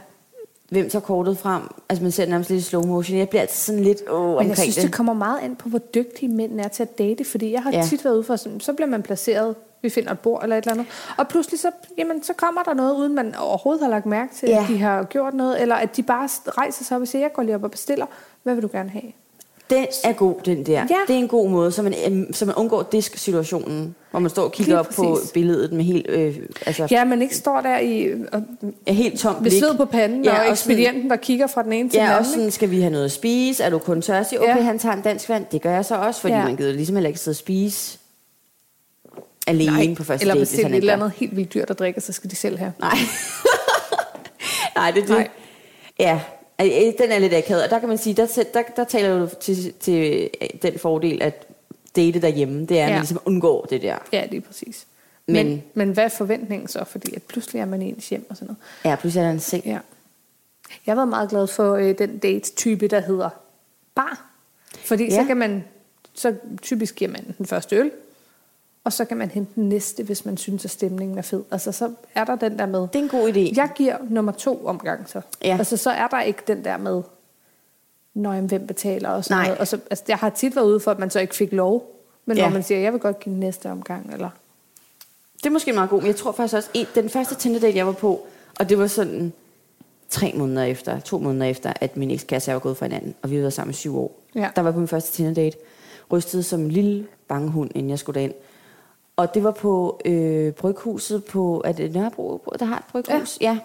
hvem tager kortet frem? Altså, man ser det nærmest lidt i slow motion. Jeg bliver altid sådan lidt åh, Men omkring jeg synes, det. det kommer meget an på, hvor dygtige mænd er til at date. Fordi jeg har ja. tit været ude for, sådan, så bliver man placeret, vi finder et bord eller et eller andet. Og pludselig så, jamen, så kommer der noget, uden man overhovedet har lagt mærke til, Ja. at de har gjort noget. Eller at de bare rejser sig op og siger, jeg går lige op og bestiller. Hvad vil du gerne have? Den er god, den der. Ja. Det er en god måde, så man, øhm, så man undgår disk-situationen, hvor man står og kigger Lige op på billedet med helt, øh, altså, Ja, man ikke står der i, og, ja. helt med blik. sved på panden, ja, og sådan- ekspedienten, der kigger fra den ene til den Ja, og anden. sådan, skal vi have noget at spise? Er du kun tørstig? Okay, Ja. han tager en dansk vand. Det gør jeg så også, fordi ja. Ja. man gider ligesom heller ikke sidde og spise alene på første eller date, hvis han et eller andet helt vildt dyrt at drikke, så skal de selv have. Nej. Nej, det er det. Nej. Ja, den er lidt akavet. Og der kan man sige, der, der, der taler du til, til den fordel, at date derhjemme, det er, at man Ja. ligesom undgår det der. Ja, det er præcis. Men- Men, men, hvad er forventningen så? Fordi at pludselig er man i ens hjem og sådan noget. Ja, pludselig er der en seng. Ja. Jeg været meget glad for øh, den date-type, der hedder bar. Fordi. Ja. så kan man, så typisk giver man den første øl, og så kan man hente den næste, hvis man synes, at stemningen er fed. Altså, så er der den der med, Det er en god idé. jeg giver nummer to omgang så. Ja. Altså, så er der ikke den der med, når jamen, hvem betaler og sådan Nej. noget. Og så, altså, jeg har tit været ude for, at man så ikke fik lov. Men Ja. hvor man siger, jeg vil godt give den næste omgang, eller... Det er måske meget god, men jeg tror faktisk også, en, den første Tinder date, jeg var på, og det var sådan tre måneder efter, to måneder efter, at min ekskæreste var gået fra hinanden, og vi havde været sammen i syv år. Ja. Der var på min første Tinder date, rystet som en lille bange hund, inden jeg skulle derind. Og det var på øh, bryghuset på, det Nørrebro, der har et bryghus? Ja. ja.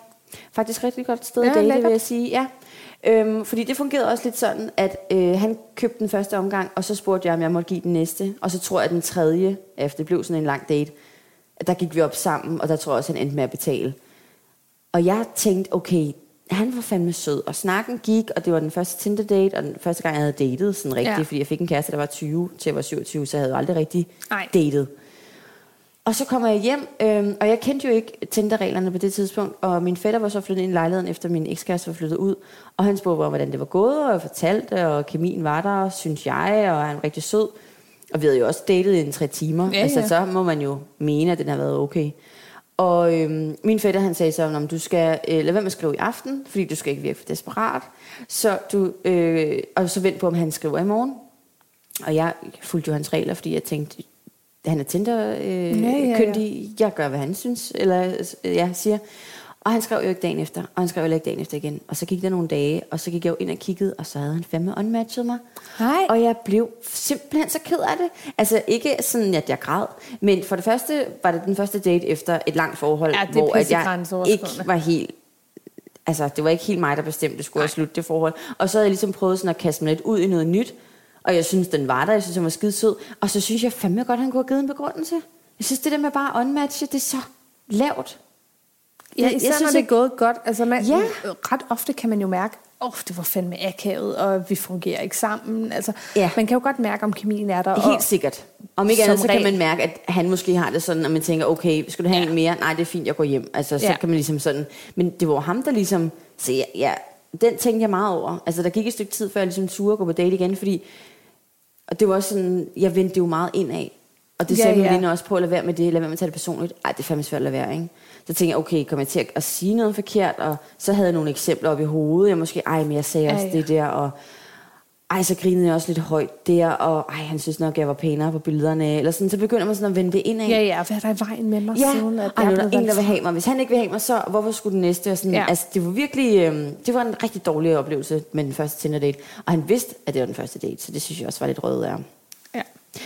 Faktisk rigtig godt sted Ja, at date, lækkert. vil jeg sige. Ja. Øhm, fordi det fungerede også lidt sådan, at øh, han købte den første omgang, og så spurgte jeg, om jeg måtte give den næste. Og så tror jeg, at den tredje, efter det blev sådan en lang date, at der gik vi op sammen, og der tror jeg også, han endte med at betale. Og jeg tænkte, okay, han var fandme sød, og snakken gik, og det var den første Tinder-date, og den første gang, jeg havde datet sådan rigtigt, ja. Fordi jeg fik en kæreste, der var 20 til jeg var 27, så jeg havde jo aldrig rigtig Nej. datet. Og så kommer jeg hjem, øhm, og jeg kendte jo ikke Tinder-reglerne på det tidspunkt, og min fætter var så flyttet ind i lejligheden, efter min ekskæreste var flyttet ud, og han spurgte mig, hvordan det var gået, og jeg fortalte, og kemien var der, synes jeg, og han var rigtig sød. Og vi havde jo også datet i en tre timer, Ja, altså ja. så må man jo mene, at den har været okay. Og øhm, min fætter, han sagde så, om du skal øh, lade være med at skrive i aften, fordi du skal ikke virke for desperat. Så du, øh, og så vent på, om han skriver i morgen. Og jeg fulgte jo hans regler, fordi jeg tænkte, han er Tinder øh, Ja, ja, ja, ja, ja. køndig. Jeg gør, hvad han synes, eller jeg siger. Og han skrev jo ikke dagen efter, og han skrev heller ikke dagen efter igen. Og så gik der nogle dage, og så gik jeg jo ind og kiggede, og så havde han fandme unmatchet mig. Hej. Og jeg blev simpelthen så ked af det. Altså ikke sådan, at jeg græd, men for det første var det den første date efter et langt forhold, Ja, hvor at jeg ikke var helt altså, det var ikke helt mig, der bestemte, skulle jeg slutte det forhold. Og så havde jeg ligesom prøvet sådan at kaste mig lidt ud i noget nyt. Og jeg synes, den var der. Jeg synes, den var skide sød. Og så synes jeg fandme godt, han kunne have givet en begrundelse. Jeg synes, det der med bare at unmatche, det er så lavt. Ja, Jeg- især jeg når synes det er gået godt. Altså, man, Ja. Ret ofte kan man jo mærke, åh, oh, det var fandme akavet, og vi fungerer ikke sammen. Altså, Ja. Man kan jo godt mærke, om kemien er der. Helt og, sikkert. Om ikke andet, så kan man mærke, at han måske har det sådan, at man tænker, okay, skal du have Ja. en mere? Nej, det er fint, jeg går hjem. Altså, så Ja. kan man ligesom sådan... Men det var ham, der ligesom... Så ja, ja, den tænkte jeg meget over. Altså, der gik et stykke tid, før jeg ligesom turde gå på date igen, fordi... Og det var også sådan, jeg vendte jo meget indad. Og det Ja, sagde min ja. veninde også på, at lade være med det, lade være med at tage det personligt. Ej, det er fandme svært at lade være, ikke? Så tænkte jeg, okay, kommer jeg til at, at sige noget forkert? Og så havde jeg nogle eksempler op i hovedet. Jeg måske, ej, men jeg sagde Ja, også ja. det der, og... ej, så grinede jeg også lidt højt der, og ej, han synes nok, jeg var pænere på billederne, eller sådan, så begynder man sådan at vende det ind af. Ja, ja, hvad er der i vejen med mig? Ja, siden, at ej, nu er der en, der vil have mig. Hvis han ikke vil have mig, så hvorfor skulle den næste? Og sådan, Ja. Altså, det var virkelig, øh, det var en rigtig dårlig oplevelse med den første Tinder-date. Og han vidste, at det var den første date, så det synes jeg også var lidt rødt af. Ja.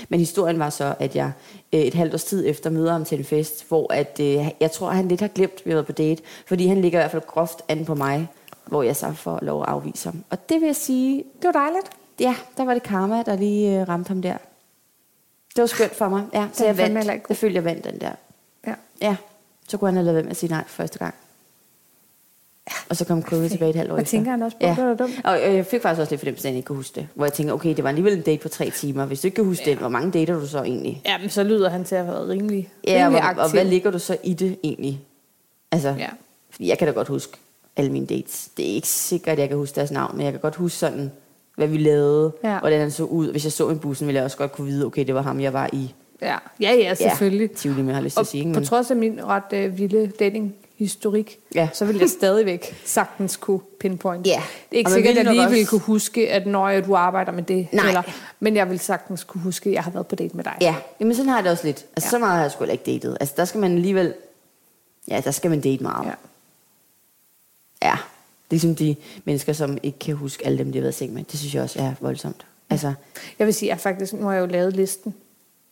Men historien var så, at jeg øh, et halvt års tid efter møder ham til en fest, hvor at, øh, jeg tror, han lidt har glemt, at vi været på date, fordi han ligger i hvert fald groft an på mig, hvor jeg så får lov at afvise ham. Og det vil jeg sige, Det var dejligt. ja, der var det karma, der lige øh, ramte ham der. Det var skønt for mig. Ja, så Den jeg vandt. Jeg følte, jeg vandt den der. Ja. Ja, så kunne han have lavet være med at sige nej første gang. Og så kom Chloe tilbage et halvt år efter. tænker han også på? Det var dumt. Og øh, jeg fik faktisk også lidt fornemmelse af, at han ikke kunne huske det. Hvor jeg tænker, okay, det var alligevel en date på tre timer. Hvis du ikke kan huske ja. det, hvor mange dater du så egentlig? Ja, men så lyder han til at have været rimelig, Ja, og, rimelig aktiv. og hvad ligger du så i det egentlig? Altså, Ja. fordi jeg kan da godt huske alle mine dates. Det er ikke sikkert, at jeg kan huske deres navn, men jeg kan godt huske sådan, hvad vi lavede, Ja. hvordan han så ud. Hvis jeg så en bussen, ville jeg også godt kunne vide, okay, det var ham, jeg var i. Ja, ja, ja selvfølgelig. Ja, Tivoli, med, har jeg lyst til at sige. ikke? på Men, trods af min ret øh, vilde dating-historik, Ja. så vil jeg stadigvæk sagtens kunne pinpoint. Ja. Det er ikke sikkert, at jeg lige også- ville kunne huske, at når jeg, du arbejder med det. Nej. Eller, men jeg vil sagtens kunne huske, at jeg har været på date med dig. ja, jamen sådan har jeg det også lidt. Altså, Ja. så meget har jeg sgu ikke datet. Altså, der skal man alligevel... Ja, der skal man date meget. Ja. Ja, ligesom de mennesker, som ikke kan huske alle dem, de har været i seng med. Det synes jeg også er voldsomt. Altså, Jeg vil sige, at jeg faktisk, nu har jeg jo lavet listen.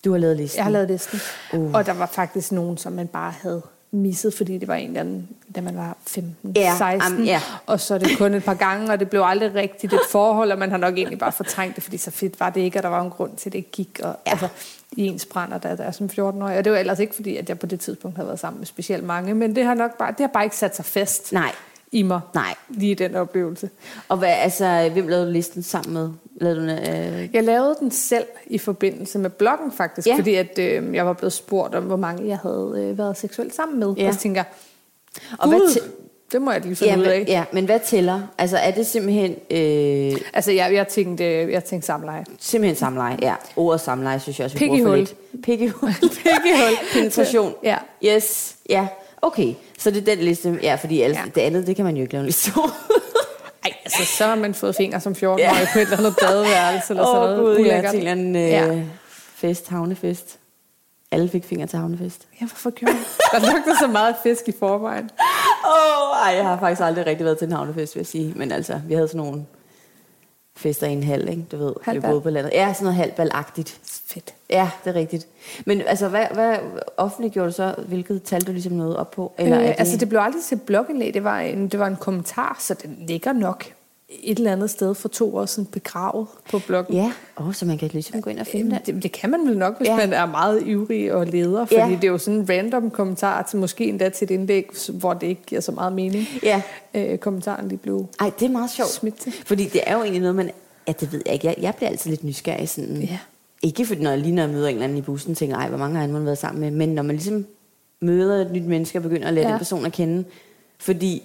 du har lavet listen. Jeg har lavet listen. Uh. Og der var faktisk nogen, som man bare havde misset, fordi det var en eller anden, da man var 15, Ja, 16. am- ja. Og så er det kun et par gange, og det blev aldrig rigtigt et forhold, og man har nok egentlig bare fortrængt det, fordi så fedt var det ikke, og der var en grund til, at det gik. Og, ja. altså, i ens brænder, der, der er som 14-årig. Og det var ellers ikke, fordi at jeg på det tidspunkt havde været sammen med specielt mange, men det har nok bare, det har bare ikke sat sig fast Nej, i mig, nej. lige den oplevelse. Og hvad, altså, hvem lavede du listen sammen med? Lavede du, øh, Jeg lavede den selv i forbindelse med bloggen faktisk, Ja. fordi at, øh, jeg var blevet spurgt om, hvor mange jeg havde øh, været seksuelt sammen med. Ja. Og så tænker Og hvad det må jeg lige finde ja, ud men, af. ja, men hvad tæller? Altså, er det simpelthen, øh, Altså, jeg, jeg tænkte, jeg tænkte samleje. simpelthen samleje? Ja, ordet samleje, synes jeg også, vi bruger for lidt. Piggehul. Piggehul. Penetration. Ja. Yes, ja. Okay, så det er den liste. Ja, fordi ellers, Ja. det andet, det kan man jo ikke lave en liste over. Ej, altså, så har man fået fingre som 14-årig Ja. på et eller andet badeværelse, eller sådan Åh, noget. Gud, ja, til en øh, Ja. fest, havnefest. Alle fik fingre til havnefest. Ja, hvorfor gjorde jeg? Der lugter så meget fisk i forvejen. Åh, oh, ej, jeg har faktisk aldrig rigtig været til en havnefest, vil jeg sige. Men altså, vi havde sådan nogle fester i en halv, ikke? Du ved, Halvbal. boede på landet. Ja, sådan noget halvbal-agtigt. Fedt. Ja, det er rigtigt. Men altså, hvad, hvad offentliggjorde du så? Hvilket tal du ligesom nåede op på? Eller øh, det... Altså, det blev aldrig til blogindlæg. Det var, en, det var en kommentar, så den ligger nok et eller andet sted for to år siden begravet på bloggen. Ja, oh, så man kan ligesom gå ind og finde det. Det, det kan man vel nok, hvis ja. Man er meget ivrig og leder, fordi Ja. det er jo sådan en random kommentar til måske endda til et indlæg, hvor det ikke giver så meget mening. Ja. Øh, kommentaren lige blev Ej, det er meget sjovt. smidt til. Fordi det er jo egentlig noget, man... Ja, det ved jeg ikke. Jeg, jeg bliver altid lidt nysgerrig sådan... Ja. Ikke fordi, når jeg lige når jeg møder en eller anden i bussen, tænker ej, hvor mange har han været sammen med? Men når man ligesom møder et nyt menneske og begynder at lære ja. den person at kende. Fordi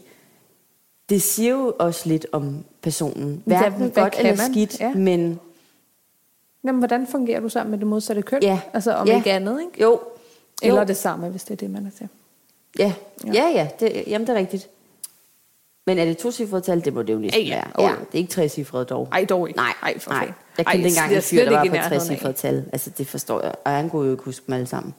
det siger jo også lidt om personen. Ja, Hverken hvad godt eller man? skidt, Ja. men Jamen, hvordan fungerer du sammen med det modsatte køn? Ja. Altså om Ja. ikke andet, ikke? jo. Eller jo. det samme, hvis det er det, man er til. Ja, Ja. ja, ja det, jamen det er rigtigt. Men er det to tal? Det må det jo næsten Ja, ja. være. Ja, Oh. det er ikke tre cifrede dog. Ej, dog ikke. Nej, Ej, for nej. Jeg Ej, kendte engang en fyr, der var på i tre nærheden af. cifrede tal. Altså, det forstår jeg. Og han kunne jo ikke huske dem alle sammen.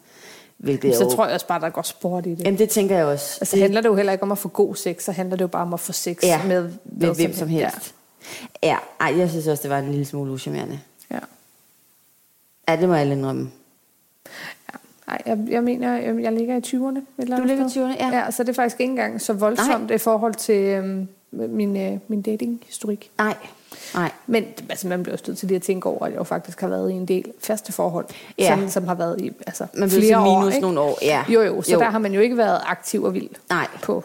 Hvilket Så jo... tror jeg også bare, der går sport i det. Jamen, det tænker jeg også. Altså handler det jo heller ikke om at få god sex, så handler det jo bare om at få sex ja, med, med hvem som helst. Ja. ja, ej, jeg synes også, det var en lille smule uschammerende. Ja. Ja, det må jeg aldrig ja. Ej, jeg, jeg mener, jeg, jeg ligger i 20'erne. Et eller Du ligger i sted. 20'erne, ja. ja. så det er faktisk ikke engang så voldsomt Nej. i forhold til øhm, min, øh, min dating-historik. Nej, nej. Men altså, man bliver også nødt til lige at tænke over, at jeg jo faktisk har været i en del faste forhold, Ja. sådan, som har været i altså, Man flere til år. minus ikke? nogle år, ja. Jo, jo, så Jo. der har man jo ikke været aktiv og vild Nej. på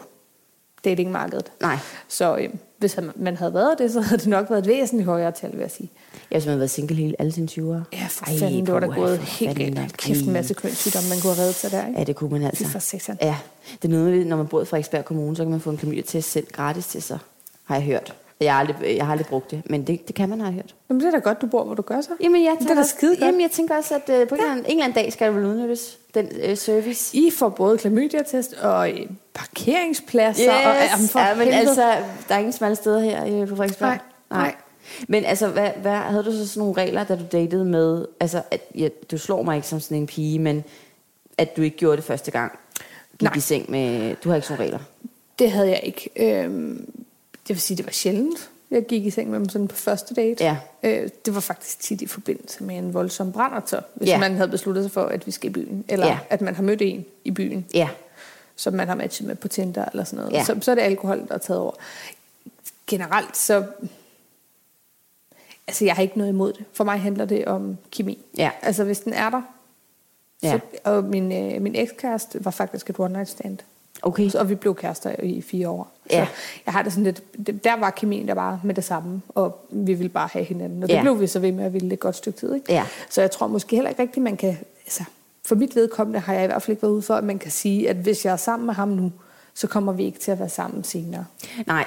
datingmarkedet. Nej. Så øh, hvis han- man havde været det, så havde det nok været et væsentligt højere tal, vil jeg sige. Jeg har simpelthen været single hele alle sine 20'ere. Ja, for Ej, fanden, det var puha, gået helt galt. da. Kæft en masse kønssygdomme, man kunne have reddet sig der, ikke? Ja, det kunne man altså. For satan. Ja, det er noget, når man bor i Frederiksberg Kommune, så kan man få en klamydia-test selv gratis til sig, har jeg hørt. Jeg har aldrig, jeg har aldrig brugt det, men det, det kan man have hørt. Jamen, det er da godt, du bor, hvor du gør så. Jamen, jeg Det er da skide godt. Jamen, jeg tænker også, at øh, på en, anden, en eller anden dag skal det vel udnyttes, den øh, service. I får både klamydia-test og øh, parkeringspladser. Og, jamen, for ja, men helvede. altså, der er ingen smalle steder her øh, på Frederiksberg. Nej, nej. Men altså, hvad, hvad, havde du så sådan nogle regler, da du datede med, altså, at, ja, du slår mig ikke som sådan en pige, men at du ikke gjorde det første gang, gik Nej. i seng med, du har ikke sådan regler? Det havde jeg ikke. Øhm, det vil sige, det var sjældent, jeg gik i seng med dem sådan på første date. Ja. Øh, det var faktisk tit i forbindelse med en voldsom brændertør, hvis Ja. man havde besluttet sig for, at vi skal i byen. Eller Ja. at man har mødt en i byen, Ja. som man har matchet med på Tinder eller sådan noget. Ja. Så, så er det alkohol, der er taget over. Generelt så... Altså, jeg har ikke noget imod det. For mig handler det om kemi. Ja. Altså, hvis den er der. Ja. Så, og min, øh, min ekskæreste var faktisk et one night stand. Okay. Så, og vi blev kærester i fire år. Ja. Så jeg har det sådan lidt, der var kemien der bare med det samme, og vi ville bare have hinanden. Og det Ja. blev vi så ved med at ville et godt stykke tid. Ikke? Ja. Så jeg tror måske heller ikke rigtigt, man kan... Altså, for mit vedkommende har jeg i hvert fald ikke været ude for, at man kan sige, at hvis jeg er sammen med ham nu, så kommer vi ikke til at være sammen senere. Nej,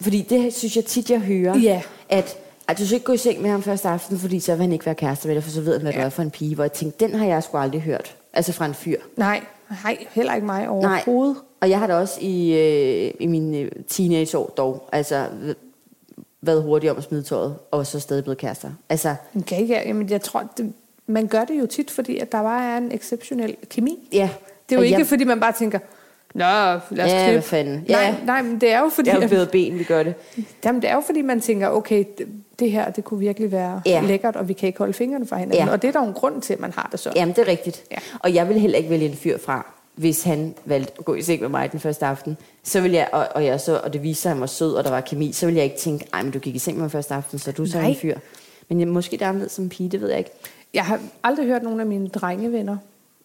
fordi det synes jeg tit, jeg hører, Ja. at, at du skal ikke gå i seng med ham første aften, fordi så vil han ikke være kæreste med dig, for så ved han, hvad ja. du er for en pige. Hvor jeg tænkte, den har jeg sgu aldrig hørt. Altså fra en fyr. Nej, nej heller ikke mig overhovedet. Og jeg har da også i, øh, i mine teenageår dog, altså været hurtig om at smide tøjet, og så stadig blevet kærester. Altså, kan ikke, jamen, jeg tror, det, man gør det jo tit, fordi at der bare er en exceptionel kemi. ja. Det er jo ikke, jeg, fordi man bare tænker, Nå, lad os Ja, klippe. hvad fanden. Nej, Ja. nej, men det er jo fordi, Det er jo bedre ben, vi gør det. jamen, det er jo fordi, man tænker, okay, det, det her, det kunne virkelig være Ja. lækkert, og vi kan ikke holde fingrene fra hinanden. Ja. Og det er der jo en grund til, at man har det så. Jamen, det er rigtigt. Ja. Og jeg vil heller ikke vælge en fyr fra, hvis han valgte at gå i seng med mig den første aften. Så vil jeg, og, og, jeg så, og det viste sig, at han var sød, og der var kemi, så vil jeg ikke tænke, ej, men du gik i seng med mig første aften, så er du så en fyr. Men jeg, måske det er anderledes som pige, det ved jeg ikke. Jeg har aldrig hørt nogen af mine drengevenner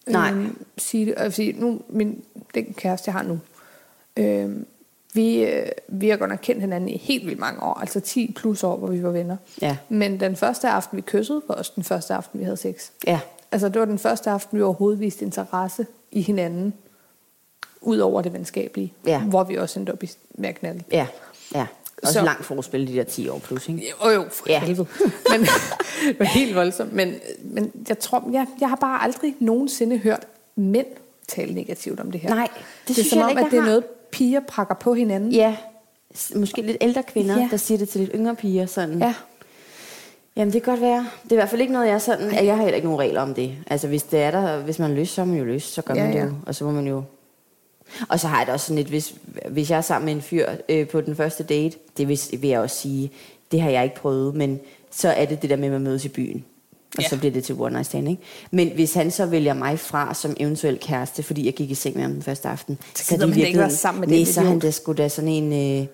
Nej. øhm, sige det. Sige, nu, min, den kæreste, jeg har nu, øhm, vi, øh, vi har godt nok kendt hinanden i helt vildt mange år, altså 10 plus år, hvor vi var venner. Ja. Men den første aften, vi kyssede, var også den første aften, vi havde sex. Ja, Altså, det var den første aften, vi overhovedet viste interesse i hinanden, ud over det venskabelige, Ja. hvor vi også endte op i, med at knalde. ja, ja. Også Så- langt forspil, de der 10 år plus, ikke? Jo, jo, for Ja. helvede. Men det var helt voldsomt. Men, men jeg tror, jeg, jeg har bare aldrig nogensinde hørt mænd tale negativt om det her. Nej, det det er som jeg om, ikke, at det er har. noget, piger prakker på hinanden. Ja, måske lidt ældre kvinder, Ja. der siger det til lidt yngre piger. Sådan. ja. Jamen, det kan godt være. Det er i hvert fald ikke noget, jeg sådan... Jeg har heller ikke nogen regler om det. Altså, hvis det er der, hvis man har lyst, så er man jo lyst, så gør Ja, man det ja. jo. Og så må man jo... Og så har jeg det også sådan lidt, hvis, hvis jeg er sammen med en fyr øh, på den første date, det vil, vil jeg også sige, det har jeg ikke prøvet, men så er det det der med, at man mødes i byen. Og Ja. så bliver det til one night stand, ikke? Men hvis han så vælger mig fra som eventuel kæreste, fordi jeg gik i seng med ham den første aften, Så er gider det da ikke være sammen med Nej, den så er han da sgu da sådan en... Øh,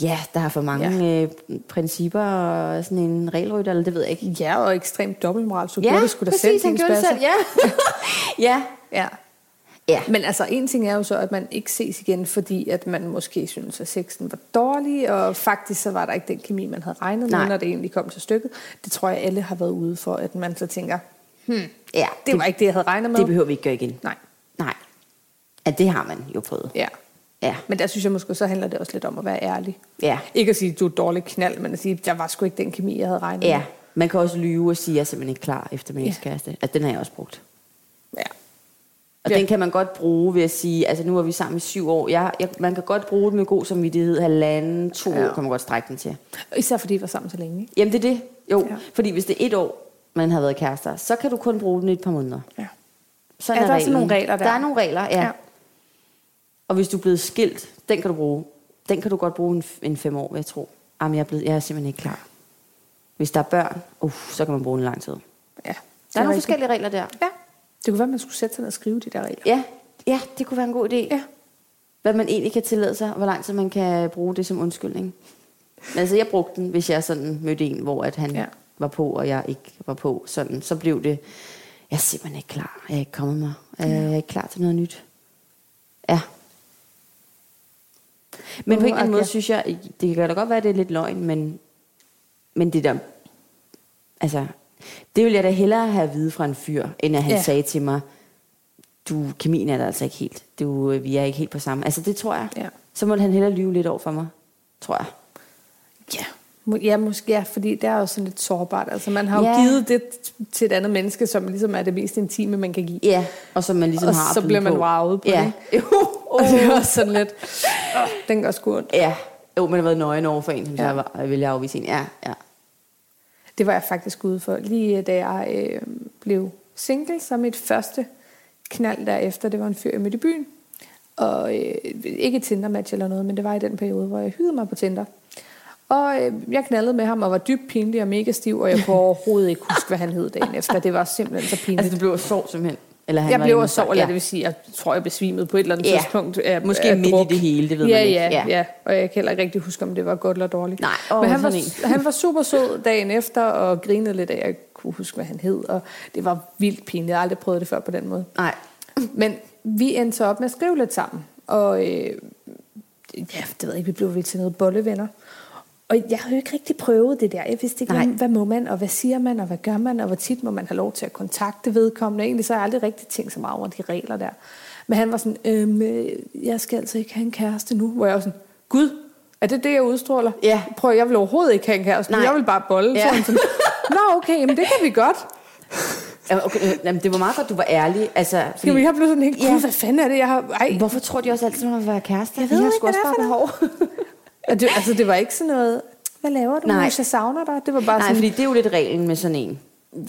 ja, der har for mange ja. øh, principper og sådan en regelrytter, eller det ved jeg ikke. ja, og ekstremt dobbeltmoral. Så Ja, gjorde det sgu da selv, han gjorde det selv, ja. ja. Ja. Ja. Men altså, en ting er jo så, at man ikke ses igen, fordi at man måske synes, at sexen var dårlig, og faktisk så var der ikke den kemi, man havde regnet med, når det egentlig kom til stykket. Det tror jeg, alle har været ude for, at man så tænker, hmm, ja. det var ikke det, jeg havde regnet med. Det behøver vi ikke gøre igen. Nej, Nej. Ja, det har man jo prøvet. ja. Ja. Men der synes jeg måske, så handler det også lidt om at være ærlig. Ja. Ikke at sige, at du er dårlig knald, men at sige, at der var sgu ikke den kemi, jeg havde regnet Ja. med. Man kan også lyve og sige, at jeg er simpelthen ikke klar efter min Ja. ekskæreste. At den har jeg også brugt. Ja. Og Ja. den kan man godt bruge ved at sige, altså nu er vi sammen i syv år. Jeg, jeg, man kan godt bruge det med god samvittighed. Halvanden, to ja. År kan man godt strække den til. Især fordi vi var sammen så længe. Ikke? Jamen det er det. Jo, ja. Fordi hvis det er et år, man har været kærester, så kan du kun bruge den i et par måneder. Ja. Sådan Ja, der er sådan reglen. nogle regler der. Der er nogle regler, ja. ja. Og hvis du er blevet skilt, den kan du bruge. Den kan du godt bruge en, en fem år, vil jeg tro. Jamen, jeg er, blevet, jeg er simpelthen ikke klar. Hvis der er børn, uh, så kan man bruge en lang tid. ja. Der er nogle rigtigt. forskellige regler der. Ja. Det kunne være, at man skulle sætte sig ned og skrive de der regler. Ja, ja, det kunne være en god idé. Ja. Hvad man egentlig kan tillade sig, og hvor lang tid man kan bruge det som undskyldning. Men altså, jeg brugte den, hvis jeg sådan mødte en, hvor at han. Ja. var på, og jeg ikke var på. Sådan, så blev det, jeg er simpelthen ikke klar. Jeg er ikke kommet mig. Jeg er ikke klar til noget nyt. Ja. Men på en eller anden måde synes jeg, det kan da godt være, at det er lidt løgn, men, men det der, altså, det vil jeg da hellere have at vide fra en fyr, end at han ja. Sagde til mig, du, kemien er der altså ikke helt. Du, øh, vi er ikke helt på samme. Altså, det tror jeg. Ja. Så må han hellere lyve lidt over for mig, tror jeg. Ja. Ja, måske, ja, fordi det er jo sådan lidt sårbart. Altså, man har jo Ja. givet det til et andet menneske, som ligesom er det mest intime, man kan give. Ja, og som man ligesom Og har så bliver man på. wowet på ja. det. Jo, Og det også sådan lidt, åh, den gør sgu ondt. ja. Jo, man har været nøgen over for en, som ja. Så var, vil jeg afvise en. Ja, ja. Det var jeg faktisk ude for. Lige da jeg øh, blev single, så mit første knald derefter, det var en fyr, jeg mødte i byen. Og øh, ikke Tinder-match eller noget, men det var i den periode, hvor jeg hyggede mig på Tinder. Og øh, jeg knaldede med ham og var dybt pinlig og mega stiv, og jeg kunne overhovedet ikke huske, hvad han hed dagen efter. Det var simpelthen så pinligt. Altså, du blev sov simpelthen? Eller han jeg var blev så, eller ja. det vil sige, jeg tror, jeg besvimede på et eller andet Ja. tidspunkt. Af, Måske af midt i druk. det hele, det ved ja, man ikke. Ja, Ja. ja, ja. Og jeg kan heller ikke rigtig huske, om det var godt eller dårligt. Nej, Men han var, han var super sød dagen efter, og grinede lidt af, jeg ikke kunne huske, hvad han hed. Og det var vildt pinligt. Jeg har aldrig prøvet det før på den måde. Nej. Men vi endte så op med at skrive lidt sammen. Og øh, ja, det ved jeg ikke, vi blev vel til noget bollevenner. Og jeg har jo ikke rigtig prøvet det der. Jeg vidste ikke, Nej. hvad, må man, og hvad siger man, og hvad gør man, og hvor tit må man have lov til at kontakte vedkommende. Egentlig så har jeg aldrig rigtig tænkt så meget over de regler der. Men han var sådan, øhm, øh, jeg skal altså ikke have en kæreste nu. Hvor jeg var sådan, gud, er det det, jeg udstråler? Ja. Prøv, jeg vil overhovedet ikke have en kæreste. Nej. Jeg vil bare bolle. Ja. Så sådan, Nå, okay, men det kan vi godt. Okay, jamen, det var meget godt, du var ærlig. Altså, fordi, Jamen, jeg blev sådan helt, Ja. hvad fanden er det, jeg har... Ej, Hvorfor tror de også altid, at man vil være kærester? Jeg ved har ikke, hvad det er for behov. Og det, altså, det var ikke sådan noget, hvad laver du, Nej. hvis jeg savner dig? Det var bare Nej, sådan, fordi det er jo lidt reglen med sådan en.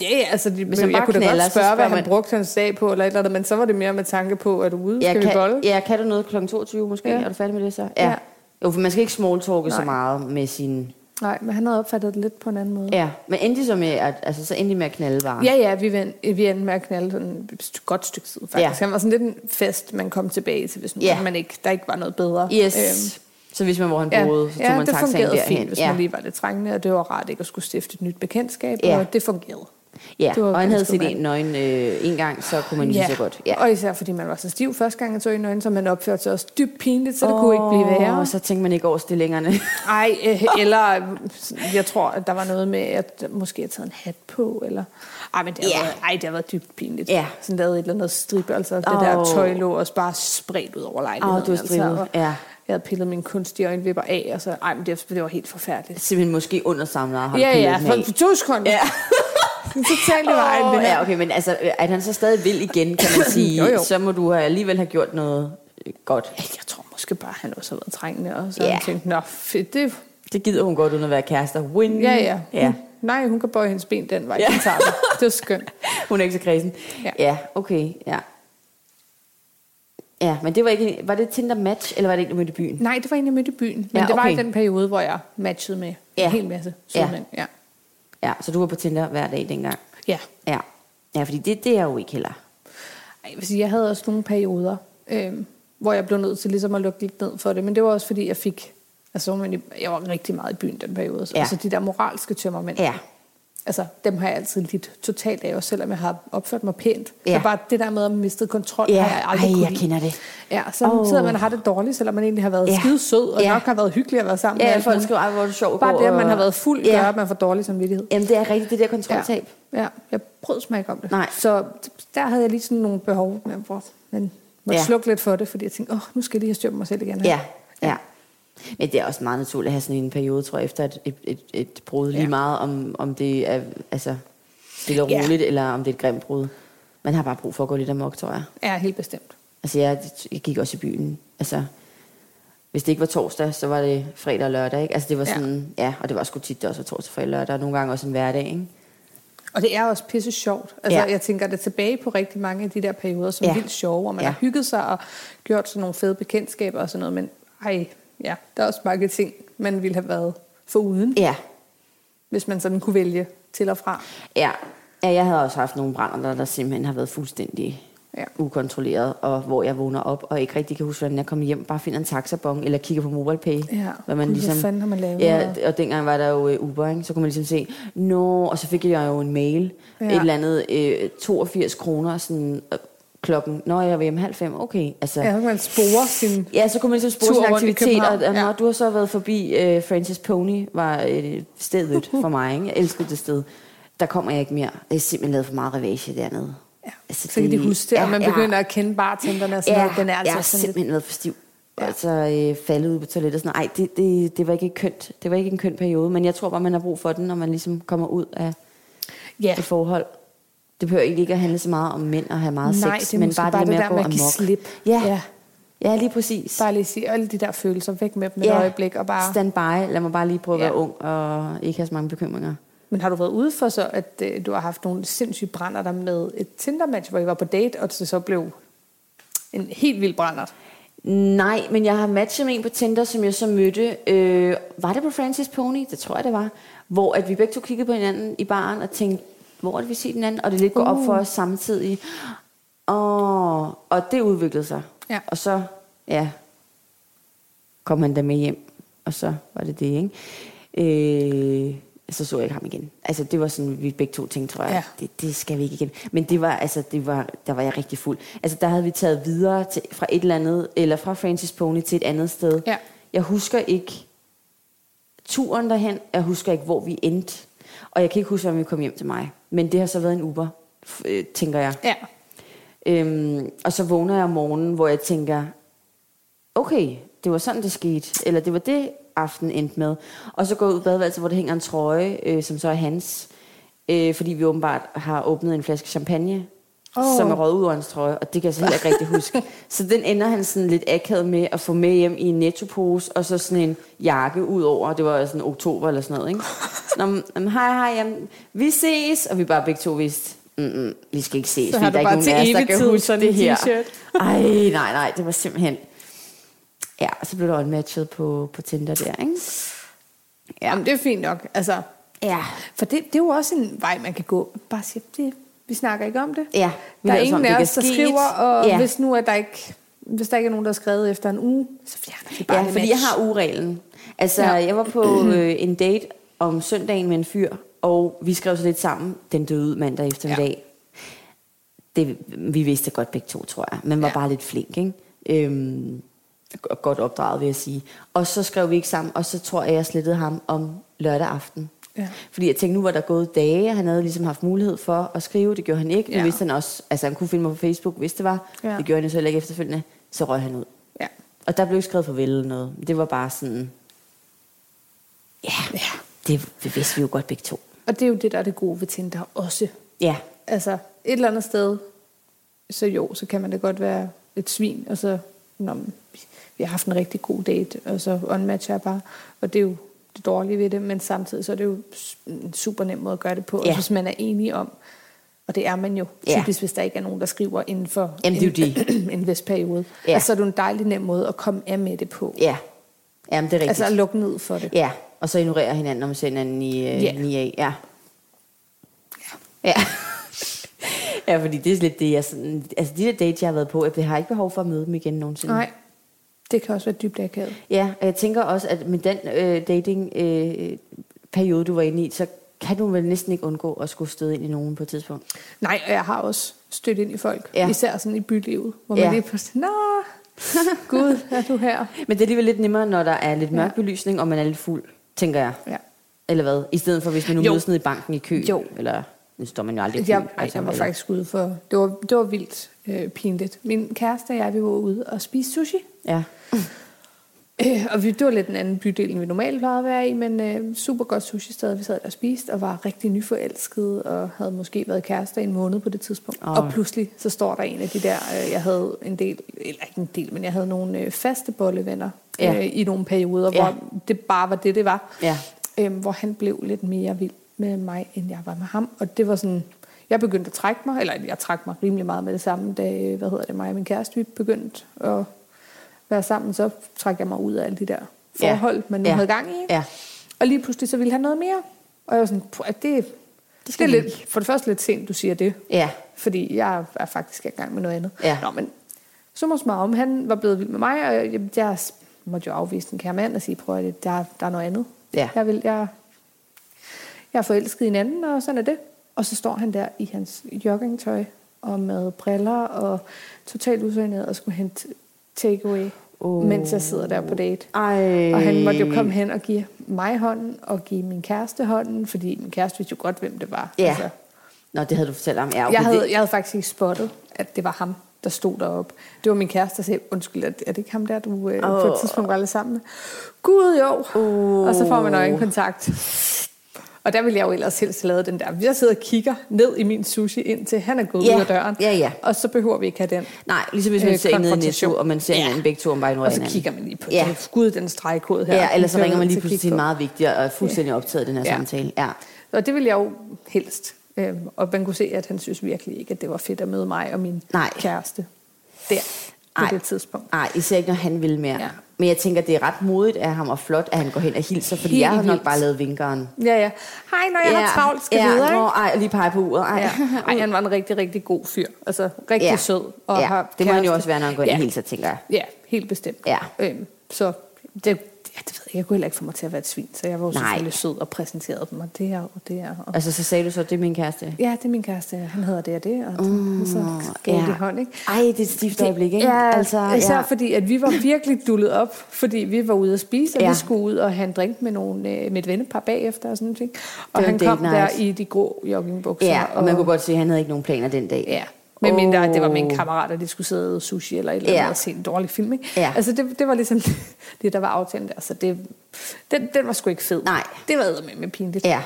ja, ja, altså, de, Hvis man jeg kunne da knaller, godt spørge, hvad spørger han man- brugte hans dag på, eller et eller andet, men så var det mere med tanke på, at du ude, Ja, skal vi bolle? kan, ja, kan du noget kl. 22 måske? Ja. Er du færdig med det så? Ja. Ja. Jo, for man skal ikke smalltalke så meget med sin... Nej, men han havde opfattet det lidt på en anden måde. Ja, men endte så med at, altså, så endte med at knalde bare. Ja, ja, vi, ven, vi endte med at knalde sådan et godt stykke tid, faktisk. Ja. Han var sådan lidt en fest, man kom tilbage til, hvis nu Ja. man ikke, der ikke var noget bedre. Yes. Øhm, så hvis man, hvor han ja, boede, så tog ja man det fungerede derhen. fint, hvis ja. man lige var lidt trængende, og det var rart ikke at skulle stifte et nyt bekendtskab, Ja. og det fungerede. Ja, Det og han havde set en nøgen øh, en gang, så kunne man lige så godt. Ja. og især fordi man var så stiv første gang, jeg så i nøgen, så man opførte sig også dybt pinligt, så det kunne ikke blive værre. Og så tænkte man ikke over stillingerne. Ej, øh, eller jeg tror, at der var noget med, at måske jeg taget en hat på, eller... Ej, men det har, Ja. været, ej, det har været dybt pinligt. Ja. Sådan lavet et eller andet strip, altså det Åh. der tøj lå også bare spredt ud over lejligheden. Åh, du har altså, ja. Jeg havde pillet mine kunstige øjenvipper af, og så, ej, men det, det var helt forfærdeligt. Simpelthen måske under samlere har Ja, ja, for, for to sekunder. Ja. Totalt i vejen, det her. Ja, okay, men altså, at han så stadig vil igen, kan man sige, Jo, jo. så må du alligevel have gjort noget øh, godt. Jeg tror måske bare, han også har været trængende, og så Ja. yeah. han tænkte, nå, fedt, det... Det gider hun godt, uden at være kærester. Win. Ja, ja. ja. Hun, nej, hun kan bøje hendes ben den vej, Ja. ja. den tager det. Det er skønt. Hun er ikke så kredsen. Ja. ja okay, ja. Ja, men det var ikke, var det Tinder match, eller var det ikke, du mødte i byen? Nej, det var egentlig midt i byen. Men Ja, ja, det var i okay. den periode, hvor jeg matchede med Ja. en hel masse sødmænd. Ja. Ja, så du var på Tinder hver dag dengang? ja. Ja. Ja, fordi det, det er jo ikke heller. Ej, Jeg, vil sige, jeg havde også nogle perioder, øh, hvor jeg blev nødt til ligesom at lukke lidt ned for det. Men det var også fordi, jeg fik... Altså, jeg var rigtig meget i byen den periode. Så, Ja. Altså de der moralske tømmermænd. Ja. Altså, dem har jeg altid lidt totalt af, også selvom jeg har opført mig pænt. Ja. Så bare det der med at miste kontrol, Ja, har jeg aldrig ej, kunne jeg lide. kender det. Ja, så oh. sidder man og har det dårligt, selvom man egentlig har været Ja. ja. skide sød, og Ja. ja. nok har været hyggelig at være sammen Ja, med. alle folk skriver, hvor er du sjov. Bare det, at man har været fuld, Ja. gør, at man får dårlig samvittighed. Jamen, det er rigtigt, det der kontroltab. Ja, ja, jeg brød mig ikke om det. Nej. Så der havde jeg lige sådan nogle behov, med, hvor man måtte Ja. ja. slukke lidt for det, fordi jeg tænkte, åh, nu skal jeg lige have styr på mig selv igen. her. Ja, ja. Men det er også meget naturligt at have sådan en periode, tror jeg, efter et, et, et, et brud. Lige Ja. meget om, om det er altså, stille og Ja. roligt, eller om det er et grimt brud. Man har bare brug for at gå lidt amok, tror jeg. Ja, helt bestemt. Altså, jeg, jeg gik også i byen. Altså, hvis det ikke var torsdag, så var det fredag og lørdag, ikke? Altså, det var Ja. sådan, ja, og det var sgu tit, det også var torsdag, fredag og lørdag, og nogle gange også en hverdag, ikke? Og det er også pisse sjovt. Altså, Ja. ja. jeg tænker det tilbage på rigtig mange af de der perioder, som Ja. er vildt sjove, hvor man Ja. ja. har hygget sig og gjort sådan nogle fede bekendtskaber og sådan noget, men ej, ja, der er også mange ting, man ville have været for uden, Ja, hvis man sådan kunne vælge til og fra. ja. Ja, jeg havde også haft nogle brænder, der, der simpelthen har været fuldstændig Ja. ukontrolleret, og hvor jeg vågner op og ikke rigtig kan huske, hvordan jeg kommer hjem, bare finder en taxabon, eller kigger på MobilePay. Ja, hvad man Gud, ligesom, hvad fanden har man lavet? Ja, og dengang var der jo øh, Uber, ikke? så kunne man ligesom se, nå, og så fik jeg jo en mail, ja. Ja. et eller andet, øh, 82 kroner, sådan, øh, klokken, når jeg var hjemme halv fem, okay, altså, Ja, så kan man spore sin... Ja, så kunne man ligesom spore sin aktivitet, og, og når ja. du har så været forbi uh, Francis Pony, var uh, stedet for mig, ikke? jeg elskede det sted. Der kommer jeg ikke mere. Det er simpelthen lavet for meget revage dernede. Ja. Altså, Så kan de huske det, og man ja, begynder at kende bartenderne og sådan ja, noget. Den er altså jeg har sådan lidt... simpelthen været for stiv. Ja. Ja. Altså øh, faldet ud på toilettet sådan. Ej, det, det, det, var ikke kønt. Det var ikke en køn periode, men jeg tror bare, man har brug for den, når man ligesom kommer ud af Ja, et forhold. Det behøver egentlig ikke at handle så meget om mænd og have meget Nej, sex, det men bare, bare det det med der at gå at give amok. slip. Ja. Ja. ja, lige præcis. bare lige sige alle de der følelser væk med dem et Ja. øjeblik, og bare... Stand by. Lad mig bare lige prøve at Ja. være ung og ikke have så mange bekymringer. Men har du været ude for så, at øh, du har haft nogle sindssyge brænder der med et Tinder-match, hvor I var på date, og det så blev en helt vild brænder? Nej, men jeg har matchet med en på Tinder, som jeg så mødte. Øh, var det på Francis Pony? Det tror jeg, det var. Hvor at vi begge to kiggede på hinanden i baren og tænkte, hvor er det, vi set hinanden? Og det lidt går op for os samtidig. Og, og det udviklede sig. Ja. Og så, ja, kom han der med hjem. Og så var det det, ikke? Øh, så så jeg ikke ham igen. Altså, det var sådan, vi begge to tænkte, tror jeg, Ja. det, det skal vi ikke igen. Men det var, altså, det var, der var jeg rigtig fuld. Altså, der havde vi taget videre til, fra et eller andet, eller fra Francis Pony til et andet sted. Ja. Jeg husker ikke turen derhen, jeg husker ikke, hvor vi endte. Og jeg kan ikke huske, om vi kom hjem til mig. Men det har så været en Uber, øh, tænker jeg. Ja. Øhm, og så vågner jeg om morgenen, hvor jeg tænker, okay, det var sådan, det skete. Eller det var det, aften endte med. Og så går jeg ud i badeværelset, hvor der hænger en trøje, øh, som så er hans. Øh, fordi vi åbenbart har åbnet en flaske champagne. Oh. som er røget ud over hans trøje. Og det kan jeg så ikke rigtig huske. Så den ender han sådan lidt akavet med at få med hjem i en nettopose, og så sådan en jakke ud over. Det var sådan oktober eller sådan noget, ikke? Nå, men, hej, hej, jamen, vi ses. Og vi bare begge to vidste, mm, mm, vi skal ikke ses, Så fordi har der du er bare ikke til nogen af os, der kan huske det her. t-shirt. Ej, nej, nej, det var simpelthen... Ja, og så blev der unmatchet på, på Tinder der, ikke? Ja. Jamen, det er fint nok. Altså, Ja. for det, det er jo også en vej, man kan gå. Bare sige, det, vi snakker ikke om det. Ja, vi Der er ingen af os, der er skriver, og Ja. hvis nu er der ikke, hvis der ikke er nogen, der har skrevet efter en uge, så fjerner vi bare Ja, fordi jeg har ureglen. Altså, Ja. ja. jeg var på øh, en date om søndagen med en fyr, og vi skrev så lidt sammen, den døde ud mandag eftermiddag. Det, vi vidste godt begge to, tror jeg, men var Ja. ja. bare lidt flink, ikke? Øhm, godt opdraget, vil jeg sige. Og så skrev vi ikke sammen, og så tror jeg, jeg slettede ham om lørdag aften. Ja. Fordi jeg tænkte, nu var der gået dage, og han havde ligesom haft mulighed for at skrive, det gjorde han ikke. Nu Ja. vidste han også, altså han kunne finde mig på Facebook, hvis det var. Ja. Det gjorde han jo så heller ikke efterfølgende. Så røg han ud. Ja. Og der blev ikke skrevet farvel eller noget. Det var bare sådan, ja, ja. det, det vidste vi jo godt begge to. Og det er jo det, der er det gode ved Tinder også. Ja, Altså, et eller andet sted, så jo, så kan man da godt være et svin, og så, når vi har haft en rigtig god date, og så unmatcher jeg bare. Og det er jo det dårlige ved det, men samtidig så er det jo en super nem måde at gøre det på, Ja. og hvis man er enig om, og det er man jo Ja. typisk, hvis der ikke er nogen, der skriver inden for Jamen, det er jo en, en vis periode. Ja. Altså, så er det en dejlig nem måde at komme af med det på. ja. Jamen, det er rigtigt. Altså at lukke ned for det. Ja, og så ignorere hinanden, når man ser hinanden i øh, Ja. 9 af. Ja. Ja. ja, fordi det er lidt det, jeg sådan... Altså, de der dates, jeg har været på, jeg har ikke behov for at møde dem igen nogensinde. Nej, det kan også være dybt akavet. Ja, og jeg tænker også, at med den øh, dating øh, periode, du var inde i, så kan du vel næsten ikke undgå at skulle støde ind i nogen på et tidspunkt. Nej, og jeg har også stødt ind i folk. Ja. Især sådan i bylivet, hvor Ja. man lige pludselig, nå, gud, er du her? Men det er alligevel lidt nemmere, når der er lidt mørk belysning, og man er lidt fuld, tænker jeg. Ja. Eller hvad? I stedet for, hvis man nu Jo. mødes nede i banken i kø. Jo. Eller, nu står man jo aldrig i kø. Jeg, altså, jeg var eller- faktisk ude for, det var, det var vildt øh, pinligt. Min kæreste og jeg, vi var ude og spise sushi. Ja. Øh, og vi, det var lidt en anden bydel, end vi normalt plejede at være i, men øh, super godt sushi-sted. Vi sad og spiste, og var rigtig nyforelskede, og havde måske været kærester i en måned på det tidspunkt. Oh. Og pludselig så står der en af de der, øh, jeg havde en del, eller ikke en del, men jeg havde nogle øh, faste bollevenner Ja. øh, i nogle perioder, Ja. hvor det bare var det, det var. Ja. Øhm, hvor han blev lidt mere vild med mig, end jeg var med ham. Og det var sådan, jeg begyndte at trække mig, eller jeg trak mig rimelig meget med det samme, da, hvad hedder det, mig og min kæreste, vi begyndte at være sammen, så trak jeg mig ud af alle de der Ja. forhold, man nu Ja. havde gang i. Ja. Og lige pludselig så ville han noget mere. Og jeg var sådan, "Puh, det, det, det skal er vi lidt, for det første lidt sent, du siger det. Ja. Fordi jeg er faktisk i gang med noget andet. Ja. Nå, men så må om han var blevet vild med mig, og jeg, jeg måtte jo afvise den kære mand og sige, prøv at der, der er noget andet. Ja. Jeg, vil, jeg, jeg er forelsket i en anden, og sådan er det. Og så står han der i hans joggingtøj, og med briller, og totalt usøgnet, og skulle hente takeaway, oh. mens jeg sidder der på date. Ej. Og han måtte jo komme hen og give mig hånden, og give min kæreste hånden, fordi min kæreste vidste jo godt, hvem det var. Ja. Nå, det havde du fortalt om. Ja, okay, jeg, havde, jeg havde faktisk ikke spottet, at det var ham, der stod deroppe. Det var min kæreste, der sagde, undskyld, er det ikke ham der, du øh, oh. på et tidspunkt var alle sammen med? Gud jo! Åh. Og så får man øjenkontakt. Og der ville jeg jo ellers helst have lavet den der. Jeg sidder og kigger ned i min sushi, indtil han er gået Ja, ud af døren. ja, ja. Og så behøver vi ikke have den. Nej, ligesom hvis man Øh, ser ned i. Netto, og man ser Ja. hinanden begge to, og bare Og så hinanden. kigger man lige på Ja. det. Gud, den stregkode her. Ja, ellers så Den ringer man lige pludselig til en meget vigtig og fuldstændig optaget den her Ja. samtale. Ja. Og det ville jeg jo helst. Øhm, og man kunne se, at han synes virkelig ikke, at det var fedt at møde mig og min Nej. kæreste der på Ej. det tidspunkt. Nej, især ikke, når han vil mere. Ja. Ja. Men jeg tænker, det er ret modigt af ham og flot, at han går hen og hilser, fordi Helt jeg har nok bare lavet vinkeren. Ja, ja. Hej, når jeg har travlt, skal ja, videre, ikke? Nå, ej, lige pege på uret. Ej. Ja. Ej, han var en rigtig, rigtig god fyr. Altså, rigtig Ja. sød. Og ja, har det må han jo også være, når han går hen ja. og hilser, tænker jeg. Ja, helt bestemt. Ja. Øhm, så det, ja, jeg, kunne heller ikke få mig til at være et svin, så jeg var jo Nej. selvfølgelig sød og præsenterede dem, og det her og det her. Og Altså, så sagde du så, det er min kæreste. Ja, det er min kæreste. Han hedder det og det, og mm, så gav ja. det hånd, ikke? Ej, det er et stift øjeblik, ikke? Ja, altså, især ja. fordi, at vi var virkelig dullet op, fordi vi var ude at spise, og ja. Vi skulle ud og have en drink med, nogle, øh, med et vennepar bagefter og sådan noget. Og han kom der night. i de grå joggingbukser. Ja, og man kunne godt se, at han havde ikke nogen planer den dag. Ja, med oh. mindre, at det var Åh. kammerat, og de skulle sidde og sushi eller et eller andet og se en dårlig film. Ikke? Ja. Altså, det, det var ligesom det, der var aftalen der. Så det, den, den var sgu ikke fed. Nej. Det var med med pinligt. Ja,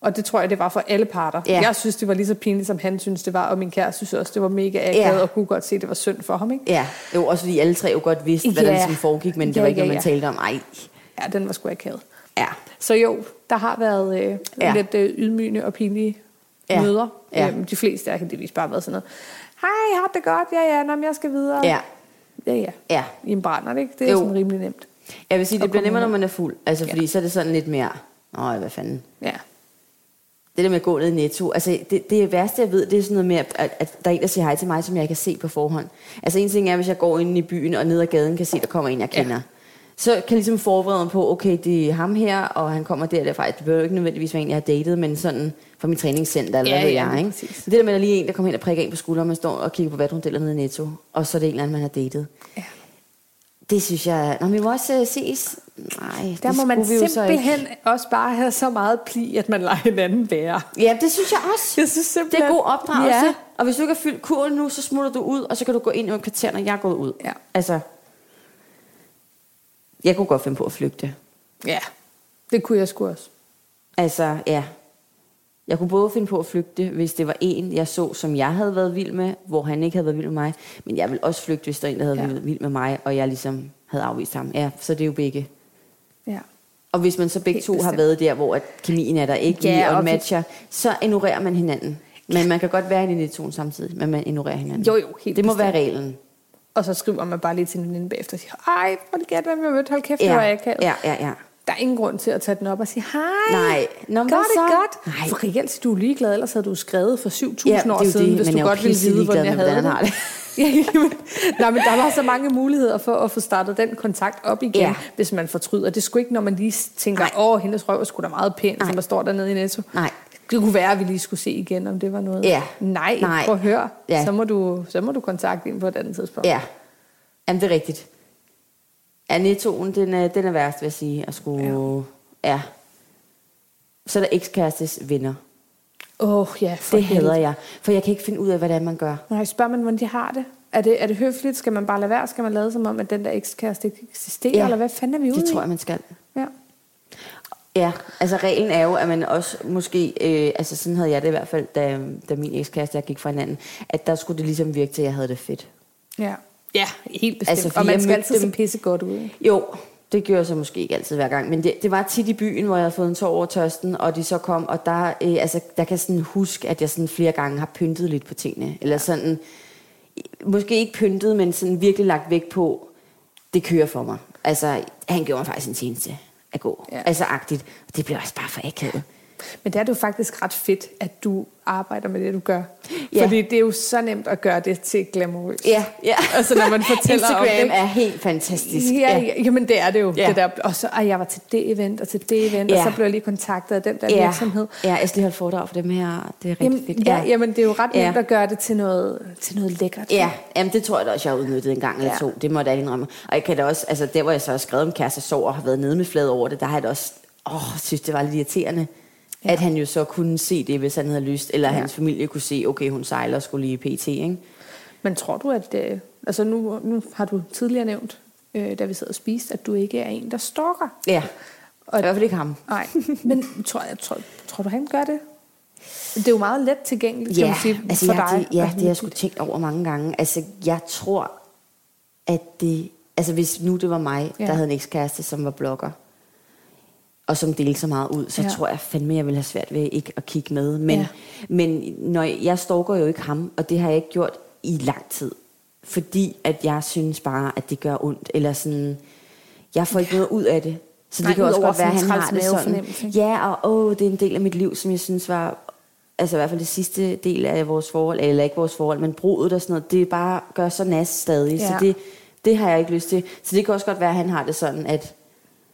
Og det tror jeg, det var for alle parter. Ja. Jeg synes, det var lige så pinligt, som han synes, det var. Og min kæreste synes også, det var mega akavet, Ja. og kunne godt se, det var synd for ham. Ikke? ja. Jo, også fordi alle tre jo godt vidste, hvad Ja. der ligesom foregik, men det Ja, var ikke ja, noget, man talte om. Ej, Ja, den var sgu akavet. ja. Så jo, der har været øh, ja. lidt øh, ydmygende og pinlige Ja. ja. møder. Ja. Øhm, de fleste har heldigvis bare været sådan noget. Hej, har det godt? Ja, ja, nå, men jeg skal videre. Ja. Ja, ja. Ja. I en brænder, ikke? Det er Jo. sådan rimelig nemt. Jeg vil sige, det bliver nemmere, når man er fuld. Altså, fordi så er det sådan lidt mere, Nå, hvad fanden. Ja. Det der med at gå ned i netto, altså det, det værste, jeg ved, det er sådan noget med, at, at der er en, der siger hej til mig, som jeg kan se på forhånd. Altså en ting er, hvis jeg går ind i byen og ned ad gaden kan se, der kommer en, jeg kender. Ja. Så kan jeg ligesom forberede mig på, okay, det er ham her, og han kommer der derfra. Det behøver ikke nødvendigvis være en, jeg har datet, men sådan fra mit træningscenter, eller Ja, hvad ved ja, jeg, ikke? præcis. Det der med, at der lige er en, der kommer hen og prikker en på skulderen, og man står og kigger på vatrundeller nede i netto, og så er det en eller anden, man har datet. ja. Det synes jeg... Nå, vi må også uh, ses. Nej, Der det må man simpelthen også bare have så meget pli, at man lader hinanden være. Ja, det synes jeg også. Jeg synes Det simpelthen... er god opdragelse. Ja. Og hvis du ikke har fyldt kurven nu, så smutter du ud, og så kan du gå ind i et kvarter, når jeg er gået ud. Ja. Altså, jeg kunne godt finde på at flygte. ja, det kunne jeg sgu også. Altså, ja. Jeg kunne både finde på at flygte, hvis det var en, jeg så, som jeg havde været vild med, hvor han ikke havde været vild med mig. Men jeg ville også flygte, hvis der var en, der havde Ja. været vild med mig, og jeg ligesom havde afvist ham. Ja, så det er jo begge. Ja. Og hvis man så begge Helt to har bestemt. været der, hvor at kemien er der ikke Ja, lige, og matcher, så ignorerer man hinanden. Men man kan godt være i en to samtidig, men man ignorerer hinanden. Jo, jo, helt Det må bestemt. være reglen. Og så skriver man bare lige til en veninde bagefter og siger, ej, prøv lige gætte, hvem jeg mødte. Hold kæft, det Ja, var akavet. ja, ja, ja. Der er ingen grund til at tage den op og sige, hej, Nej. Nå, gør hvad det så? godt. Nej. For reelt, du er ligeglad, ellers havde du skrevet for 7.000 Ja, det år siden, det, hvis du godt ville vide, hvordan jeg havde hvordan det. det. nej, men der var så mange muligheder for at få startet den kontakt op igen, Ja. hvis man fortryder. Det skulle ikke, når man lige tænker, åh, hendes røv er sgu da meget pæn, Nej. som der står dernede i Netto. Nej. Det kunne være, at vi lige skulle se igen, om det var noget. Ja. Nej, Nej. prøv at høre. Ja. Så, må du, så må du kontakte en på et andet tidspunkt. Ja, Jamen, det er rigtigt. Ja, nettoen, den er, den er værst, vil jeg sige, at skulle... Ja. ja. Så er der ekskærestes venner. Åh, oh, ja, for Det helvede. hader jeg, for jeg kan ikke finde ud af, er, man gør. Nej, spørger man, hvordan de har det? Er det, er det høfligt? Skal man bare lade være? Skal man lade som om, at den der ekskæreste ikke eksisterer? Ja, Eller hvad fanden er vi ude Det i? tror jeg, man skal. Ja. Altså reglen er jo, at man også måske, øh, altså sådan havde jeg det i hvert fald, da, da min ekskæreste jeg gik fra hinanden, at der skulle det ligesom virke til, at jeg havde det fedt. Ja. Ja, helt bestemt. Altså, og man skal altid dem- se pisse godt ud. Jo, det gjorde jeg så måske ikke altid hver gang, men det, det var tit i byen, hvor jeg havde fået en tår over tørsten, og de så kom, og der, øh, altså, der kan jeg sådan huske, at jeg sådan flere gange har pyntet lidt på tingene, eller sådan, måske ikke pyntet, men sådan virkelig lagt vægt på, det kører for mig. Altså, han gjorde mig faktisk en tjeneste at gå. Ja. Altså agtigt. Det bliver også bare for akavet. Men det er jo faktisk ret fedt, at du arbejder med det, du gør. Ja. Fordi det er jo så nemt at gøre det til glamourøst. Ja, ja. Altså, når man fortæller om Instagram det, ikke? er helt fantastisk. Ja, ja, jamen det er det jo. Ja. Ja. Det der. Og så, ej, jeg var til det event og til det event, ja. Ja. og så blev jeg lige kontaktet af den der ja. virksomhed. Ja, jeg skal lige holde foredrag for dem her. Det er rigtig Jamen, fedt. ja, jamen, det er jo ret Ja. nemt at gøre det til noget, til noget lækkert. Ja, jamen det tror jeg da også, jeg har udnyttet en gang eller Ja. to. Det må jeg da indrømme. Og jeg kan da også, altså der hvor jeg så har skrevet om kæreste sår og har været nede med flad over det, der har jeg da også, åh, synes det var lidt irriterende. Ja. At han jo så kunne se det, hvis han havde lyst, eller ja. hans familie kunne se, okay, hun sejler skulle lige i PT, ikke? Men tror du, at... Øh, altså nu, nu har du tidligere nævnt, øh, da vi sad og spiste, at du ikke er en, der stalker. Ja, Og- i hvert fald ikke ham. Nej, men tror, jeg, tror, tror du, han gør det? Det er jo meget let tilgængeligt, kan Ja, man sige, altså for jeg, dig. det, ja, det har jeg sgu tænkt over mange gange. Altså jeg tror, at det... Altså hvis nu det var mig. Ja. der havde en ekskæreste, som var blogger, og som delte så meget ud, så Ja. ja. tror jeg fandme, jeg vil have svært ved ikke at kigge med. Men, Ja. ja. men når jeg, jeg stalker jo ikke ham, og det har jeg ikke gjort i lang tid. Fordi at jeg synes bare, at det gør ondt. Eller sådan, jeg får ikke noget ud af det. Så det Nej, kan også godt være, at han har det sådan. Ja, og åh, det er en del af mit liv, som jeg synes var... Altså i hvert fald det sidste del af vores forhold, eller ikke vores forhold, men brudet og sådan noget, det bare gør så nas stadig. Ja. Ja. Så det, det har jeg ikke lyst til. Så det kan også godt være, at han har det sådan, at,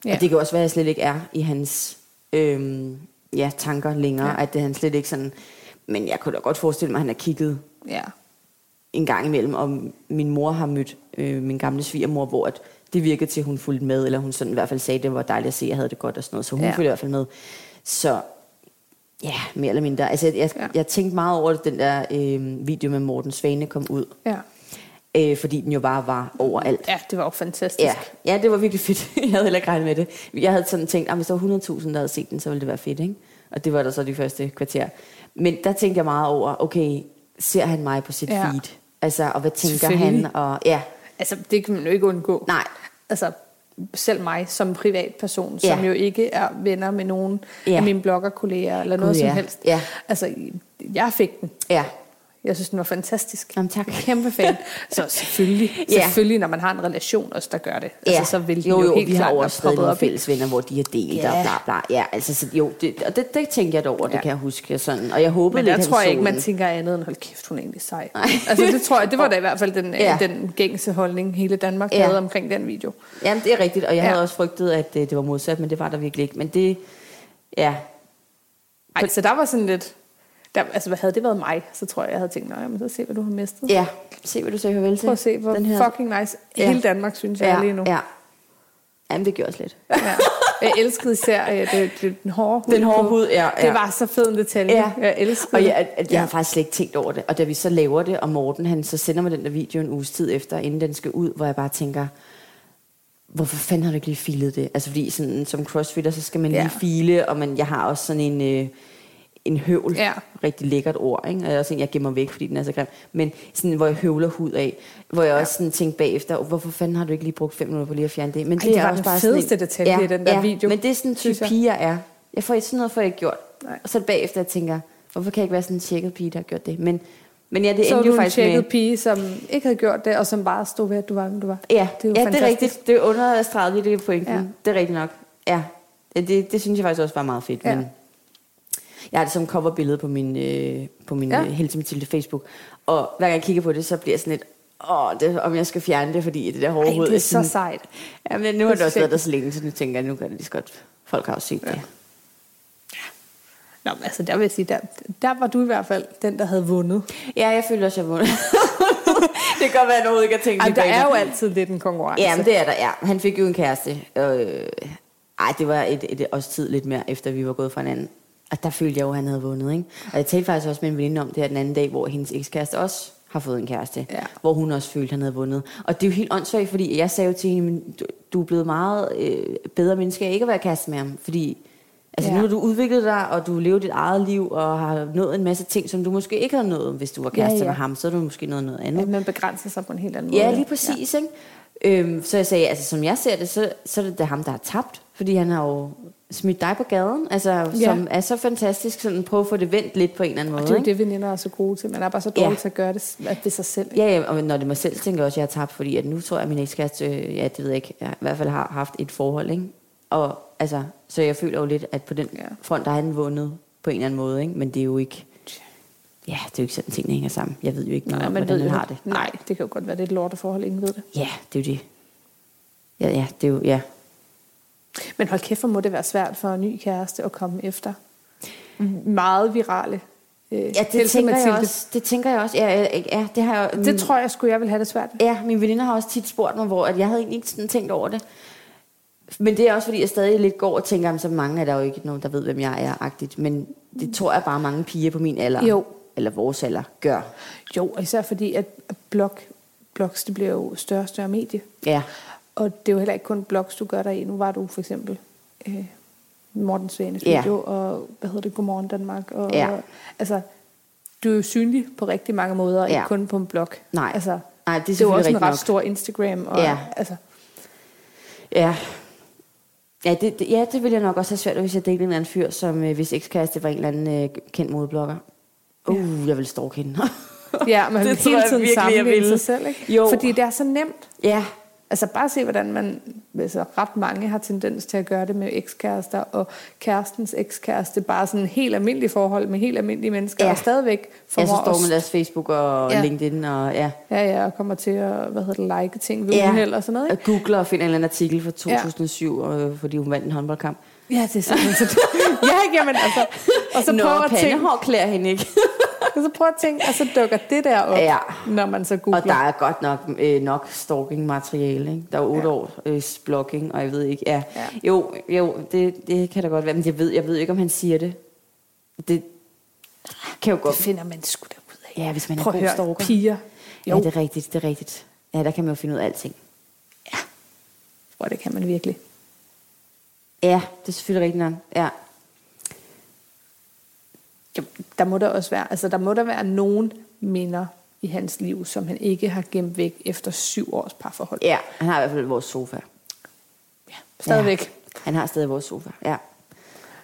Ja. at det kan også være, at jeg slet ikke er i hans øhm, ja, tanker længere, Ja. at det er han slet ikke sådan... Men jeg kunne da godt forestille mig, at han har kigget Ja. en gang imellem, og min mor har mødt øh, min gamle svigermor, hvor at det virkede til, at hun fulgte med, eller hun sådan i hvert fald sagde, at det var dejligt at se, at jeg havde det godt og sådan noget, så hun Ja. fulgte i hvert fald med. Så ja, mere eller mindre. Altså, jeg, jeg, Ja. jeg tænkte meget over den der øh, video med Morten Svane kom ud, Ja. Øh, fordi den jo bare var overalt. ja, det var jo fantastisk. Ja, ja, det var virkelig fedt. Jeg havde heller ikke regnet med det. Jeg havde sådan tænkt, at hvis der var 100.000, der havde set den, så ville det være fedt, ikke? Og det var der så de første kvarter. Men der tænkte jeg meget over, okay, ser han mig på sit Ja. ja. feed? Altså, og hvad tænker han? Og, ja, Altså, det kan man jo ikke undgå. nej, Altså, selv mig som privatperson, som Ja. jo ikke er venner med nogen Ja. af mine bloggerkolleger eller noget Gud, som ja. helst. Ja. Altså, jeg fik den. ja. Jeg synes, den var fantastisk. Jamen, tak. Kæmpe fan. Så selvfølgelig, Ja. selvfølgelig, når man har en relation også, der gør det. Ja, Altså, så vil jo, jo, helt vi har klart være også stadig nogle op fælles venner, hvor de har delt Ja. og bla bla. Ja, altså, så, jo, det, og det, det tænkte jeg da over, ja. Det kan jeg huske. Sådan. Og jeg håbede Men lidt, han tror jeg ikke, man tænker andet end, hold kæft, hun er egentlig sej. altså det tror jeg, det var da i hvert fald den, Ja. den gængse holdning, hele Danmark Ja. havde omkring den video. Jamen, det er rigtigt, og jeg Ja. havde også frygtet, at øh, det var modsat, men det var der virkelig ikke. Men det, ja, Ej, så der var sådan lidt, der, altså hvad havde det været mig, så tror jeg, jeg havde tænkt, nej, men så se, hvad du har mistet. ja. Se, hvad du sagde farvel til. Prøv at se, hvor Den her- fucking nice Ja. hele Danmark synes jeg ja, lige nu. Ja. Jamen, det gjorde også lidt. Ja. Jeg elskede især øh, det, det, den hårde hud. Den hårde hud, ja, ja. Det var så fed en detalje. Ja. Jeg elskede Og jeg, at jeg har faktisk slet ikke tænkt over det. Og da vi så laver det, og Morten han så sender mig den der video en uges tid efter, inden den skal ud, hvor jeg bare tænker, hvorfor fanden har du ikke lige filet det? Altså fordi sådan, som crossfitter, så skal man Ja. lige file, og man, jeg har også sådan en, øh, en høvl, Ja. rigtig lækkert ord, ikke? og jeg, er også en, jeg gemmer væk, fordi den er så grim, men sådan, hvor jeg høvler hud af, hvor jeg også sådan tænkte bagefter, hvorfor fanden har du ikke lige brugt fem minutter på lige at fjerne det? Men det var også den bare sådan fedeste detalje i den der ja, video, men det er sådan en type pige, jeg er. Jeg får sådan noget, får jeg ikke gjort. Nej. Og så bagefter, jeg tænker, hvorfor kan jeg ikke være sådan en tjekket pige, der har gjort det? Men, men ja, det så endte jo faktisk med... pige, som ikke havde gjort det, og som bare stod ved, at du var, hvem du var. Ja, det er ja, det er rigtigt. Det understregede lige det pointen. Ja. Ja. Det er rigtigt nok. Ja, Ja, det, det synes jeg faktisk også var meget fedt. Ja. Men jeg har det som coverbillede på min, øh, på min Ja. ja. Helse Mathilde Facebook. Og hver gang jeg kigger på det, så bliver jeg sådan lidt, åh, det, om jeg skal fjerne det, fordi det der hårde Ej, det er så sådan- sejt. Ja, men nu har det også synes jeg- været der så længe, så nu tænker jeg, nu kan det lige så godt. Folk har også set ja. det. Nå, men altså, der vil jeg sige, der, der var du i hvert fald den, der havde vundet. Ja, jeg føler også, jeg vundet. det kan godt være, at noget ikke har tænkt lige der er det. jo altid lidt en konkurrence. Ja, men det er der, ja. Han fik jo en kæreste. Øh, ej, det var et, et, også tid lidt mere, efter vi var gået fra hinanden. Og der følte jeg jo, at han havde vundet, ikke? Og jeg talte faktisk også med en veninde om det her den anden dag, hvor hendes ekskæreste også har fået en kæreste. Ja. Hvor hun også følte, at han havde vundet. Og det er jo helt åndssvagt, fordi jeg sagde jo til hende, "Men du, du er blevet meget øh, bedre menneske af ikke at være kæreste med ham. Fordi altså, Ja. nu har du udviklet dig, og du lever dit eget liv, og har nået en masse ting, som du måske ikke havde nået, hvis du var Ja, kæreste ja. med ham. Så er du måske noget, noget andet. At man begrænser sig på en helt anden måde. Ja, lige præcis. Ja. Ikke? Øhm, så jeg sagde, altså som jeg ser det, så, så er det da ham, der har tabt. Fordi han har jo smidt dig på gaden, altså, ja. som er så fantastisk, sådan prøve at få det vendt lidt på en eller anden Og måde. det er jo ikke? det, veninder er så gode til. Man er bare så dårlig Ja. til at gøre det ved sig selv. ikke? Ja, ja, og når det er mig selv, tænker jeg også, at jeg har tabt, fordi at nu tror jeg, at min ekskæreste, øh, ja, det ved jeg ikke, jeg i hvert fald har haft et forhold, ikke? Og altså, så jeg føler jo lidt, at på den Ja. front, der har han vundet på en eller anden måde, ikke? Men det er jo ikke, ja, det er jo ikke sådan, tingene hænger sammen. Jeg ved jo ikke noget Nej, man hvordan ved han har det. Nej, det kan jo godt være, det er et lorteforhold, ingen ved det. Ja, det er jo det. Ja, ja, det er jo, ja. Men hold kæft, hvor må det være svært for en ny kæreste at komme efter. Meget virale. Øh, Ja, det Else tænker, jeg Mathilde. også, det tænker jeg også. Ja, ja, ja det har jeg, Det tror jeg skulle jeg vil have det svært. Ja, mine veninder har også tit spurgt mig, hvor at jeg havde egentlig ikke sådan tænkt over det. Men det er også fordi, jeg stadig lidt går og tænker, at så mange er der jo ikke nogen, der ved, hvem jeg er, agtigt. Men det tror jeg bare mange piger på min alder, Jo. eller vores alder, gør. Jo, især fordi, at blog, blogs, det bliver jo større og større medie. Ja, Og det er jo heller ikke kun blogs, du gør der i. Nu var du for eksempel øh, Morten Svanes Ja. video, og hvad hedder det, Godmorgen Danmark. Og, Ja. og, altså, du er jo synlig på rigtig mange måder, ja. Ja. ikke kun på en blog. Nej. Altså, Nej, det er det er jo også en ret nok. stor Instagram. Og, Ja. Altså, ja. Ja, det, det, ja, det ville jeg nok også have svært hvis jeg delte en eller anden fyr, som øh, hvis ekskæreste var en eller anden øh, kendt modeblogger. Uh, jeg vil stalke hende. Ja, man Det hele tiden virkelig, jeg ville. sig selv, ikke? Jo. Fordi det er så nemt. ja, Altså bare se, hvordan man, altså ret mange har tendens til at gøre det med ekskærester, og kærestens ekskæreste, bare sådan helt almindelige forhold med helt almindelige mennesker, Ja. og stadigvæk ja så formår står man deres Facebook og Ja. LinkedIn og ja. Ja, ja, og kommer til at, hvad hedder det, like ting ved ja. uheld og sådan noget, ikke? Og googler og finder en eller anden artikel fra 2007, ja. fordi hun vandt en håndboldkamp. Ja, det er simpelthen så Ja, jamen altså. Og så Nå, prøver at tænke, klæder hende ikke. og så prøver at tænke, og så dukker det der op, Ja. når man så googler. Og der er godt nok, øh, nok stalking-materiale. Ikke? Der er otte Ja. ja. år øh, blocking, og jeg ved ikke. Ja. Ja. ja. Jo, jo det, det kan da godt være, men jeg ved, jeg ved ikke, om han siger det. Det kan jo det godt... finder man sgu da ud af. Ja, hvis man er Prøv at god stalker. piger. Ja, Jo, det er rigtigt, det er rigtigt. Ja, der kan man jo finde ud af alting. ja. Hvor det kan man virkelig. Ja, det er selvfølgelig rigtigt nok. Ja. Jo, der må der også være, altså der må der være nogen minder i hans liv, som han ikke har gemt væk efter syv års parforhold. ja, han har i hvert fald vores sofa. Ja, stadigvæk. Ja. Han har stadig vores sofa, ja.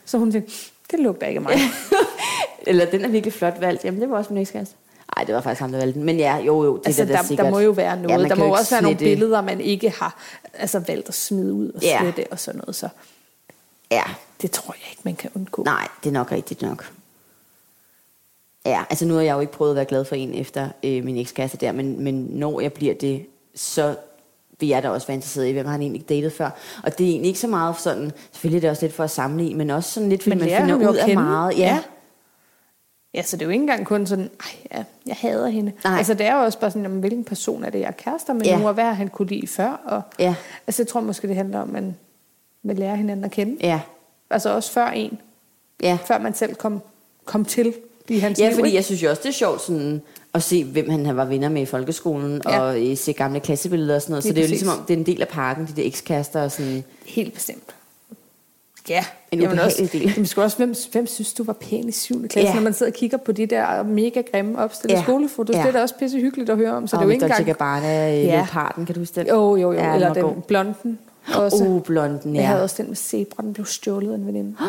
Så hun tænkte, det lugter ikke af mig. Eller den er virkelig flot valgt. Jamen, det var også min ekskæreste. Nej, det var faktisk ham, der valgte den. Men ja, jo, jo, det altså, er da der, sikkert. der må jo være noget. man der må også være nogle billeder, man ikke har altså, valgt at smide ud og Ja. slette og sådan noget. Så Ja, det tror jeg ikke, man kan undgå. nej, det er nok rigtigt nok. Ja, altså nu har jeg jo ikke prøvet at være glad for en efter øh, min ekskæreste der, men, men når jeg bliver det, så vil jeg da også være interesseret i, hvem har han egentlig datet før. Og det er egentlig ikke så meget sådan, selvfølgelig er det også lidt for at sammenligne, men også sådan lidt, fordi man finder ud af kende. meget. Ja, Ja. Ja, så det er jo ikke engang kun sådan, ej, ja, jeg hader hende. Nej. Altså det er jo også bare sådan, jamen, hvilken person er det, jeg er kærester med Ja. nu, og hvad har han kunne lide før? Og, ja, altså jeg tror måske, det handler om, at man vil lære hinanden at kende. ja, Altså også før en, ja. før man selv kom, kom til i hans Ja, liv. fordi ikke? jeg synes jo også, det er sjovt sådan, at se, hvem han var venner med i folkeskolen, Ja. ja. og øh, se gamle klassebilleder og sådan noget. Så Lige det er jo præcis. ligesom om, det er en del af parken, de der ekskærester og sådan. Helt bestemt. Ja, En jamen også, del. jamen, også, hvem, hvem synes, du var pæn i 7. klasse, Ja. når man sidder og kigger på de der mega grimme opstillede Ja. skolefotos. Ja. Det er da også pisse hyggeligt at høre om, så og det er jo ikke engang... Gabbana i Ja. ja. parten, kan du huske den? Jo, jo, jo. Ja, Eller den blonden også. Uh, blonden, Jeg havde ja. også den med zebra, den blev stjålet af en veninde.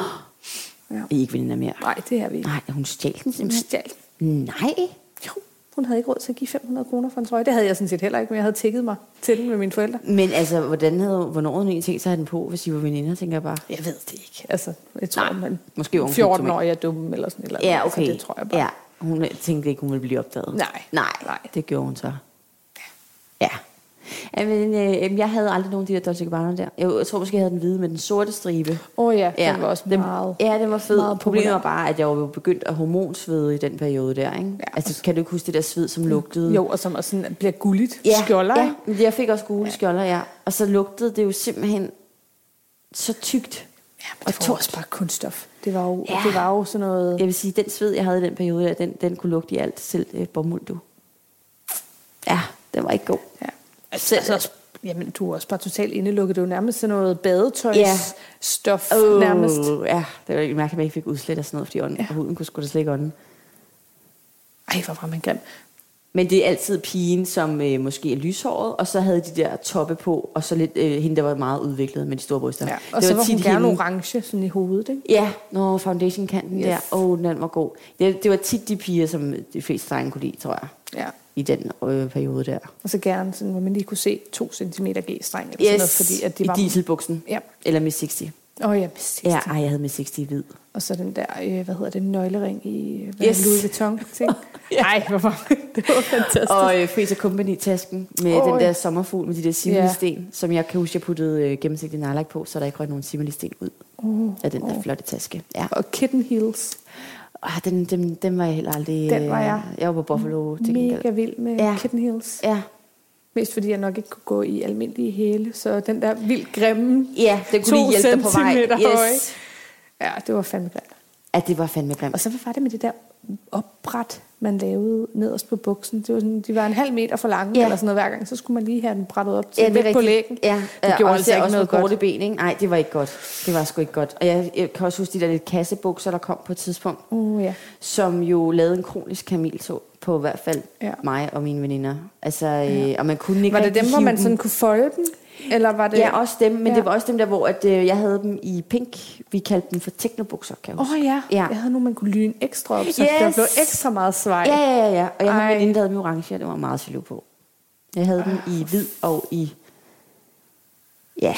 Ja. I er ikke veninder mere. Nej, det er vi ikke. Nej, hun stjal den Hun simpelthen. stjal. Nej. Jo, hun havde ikke råd til at give 500 kroner for en trøje. Det havde jeg sådan set heller ikke, men jeg havde tækket mig til den med mine forældre. Men altså, hvordan havde, hvornår havde hun egentlig tænkt sig at have den på, hvis I var veninder, tænker jeg bare. Jeg ved det ikke. Altså, jeg tror, Nej, man måske var hun 14 helt år er dum, eller sådan et eller andet. Ja, okay. Så det tror jeg bare. Ja, hun tænkte ikke, hun ville blive opdaget. Nej. Nej, Nej. det gjorde hun så. Ja. Jamen, øh, jeg havde aldrig nogen af de der Dolce Gabbana der. Jeg, jeg tror måske, jeg havde den hvide med den sorte stribe. Åh oh, ja, den var også den, meget... Ja, den var fed. meget Problemet var bare, at jeg var begyndt at hormonsvede i den periode der. Ikke? Ja. Altså, kan du ikke huske det der sved, som lugtede? Jo, og som også sådan bliver gulligt. ja, Skjolder, ja, men jeg fik også gule ja. skjolder, ja. Og så lugtede det jo simpelthen så tykt. Ja, men og det var også bare kunststof. Det var jo, Ja. det var jo sådan noget... Jeg vil sige, den sved, jeg havde i den periode den, den kunne lugte i alt, selv øh, bomuld, du. Ja, den var ikke god. Ja. Altså, altså, også, jamen, du er også bare totalt indelukket. Det er jo nærmest sådan noget badetøjsstof Ja. yeah. nærmest. Ja, det var ikke mærkeligt, at man ikke fik udslæt og sådan noget, fordi ånden, Ja. huden kunne sgu da slet ikke ånden. Ej, hvor var man grim. Men det er altid pigen, som øh, måske er lyshåret, og så havde de der toppe på, og så lidt øh, hende, der var meget udviklet med de store bryster. Ja. Og det så var hun gerne hende- orange sådan i hovedet, ikke? Ja, når foundation-kanten Yes. yes. der. Åh, oh, den var god. Det, det var tit de piger, som de fleste drenge kunne lide, tror jeg, Ja. I den øh, periode der. Og så gerne sådan, hvor man lige kunne se to centimeter G-streng eller sådan noget, fordi at de i var... dieselbuksen. Ja. Eller med 60. Åh oh, ja, præcis. Ja, ej, jeg havde med 60 i hvid. Og så den der, øh, hvad hedder det, nøglering i hvad Yes. yes. Louis Vuitton, ting. Nej, hvor var det var fantastisk. Og øh, Fraser Company-tasken med Åh, den ja. der sommerfugl med de der similisten, som jeg kan huske, jeg puttede øh, gennemsigtig nærlagt på, så der ikke røg nogen similisten ud Uh, af den der flotte taske. Ja. og kitten heels. Ah, den, den, den var jeg heller aldrig... Den var jeg øh, Jeg var på Buffalo. til Mega gengæld. vild med Ja. kitten heels. Ja. Mest fordi jeg nok ikke kunne gå i almindelige hæle, så den der vildt grimme ja, det kunne lige hjælpe dig på vej. Yes. Ja, det var fandme grimt. Ja, det var fandme grimt. Og så var det med det der opbræt, man lavede nederst på buksen? Det var sådan, de var en halv meter for lange, Ja. ja. eller sådan noget hver gang. Så skulle man lige have den brættet op til Ja, ja, det på lægen. Ja, det ja, gjorde altså ikke også noget korte ben, ikke? Nej, det var ikke godt. Det var sgu ikke godt. Og jeg, jeg kan også huske de der lidt kassebukser, der kom på et tidspunkt, Uh, ja. som jo lavede en kronisk kamiltog på i hvert fald Ja. mig og mine veninder. Altså, øh, og man kunne ikke Var det dem, hvor man sådan kunne folde dem? Eller var det... Ja, også dem, men Ja. det var også dem der, hvor at, øh, jeg havde dem i pink. Vi kaldte dem for teknobukser, kan jeg Åh oh, ja. Ja. jeg havde nogle, man kunne lyne ekstra op, så Yes. der blev ekstra meget svej. Ja, ja, ja, ja. Og jeg havde Ej. veninde, der havde dem i orange, og det var meget jaloux på. Jeg havde dem i hvid og i... Ja,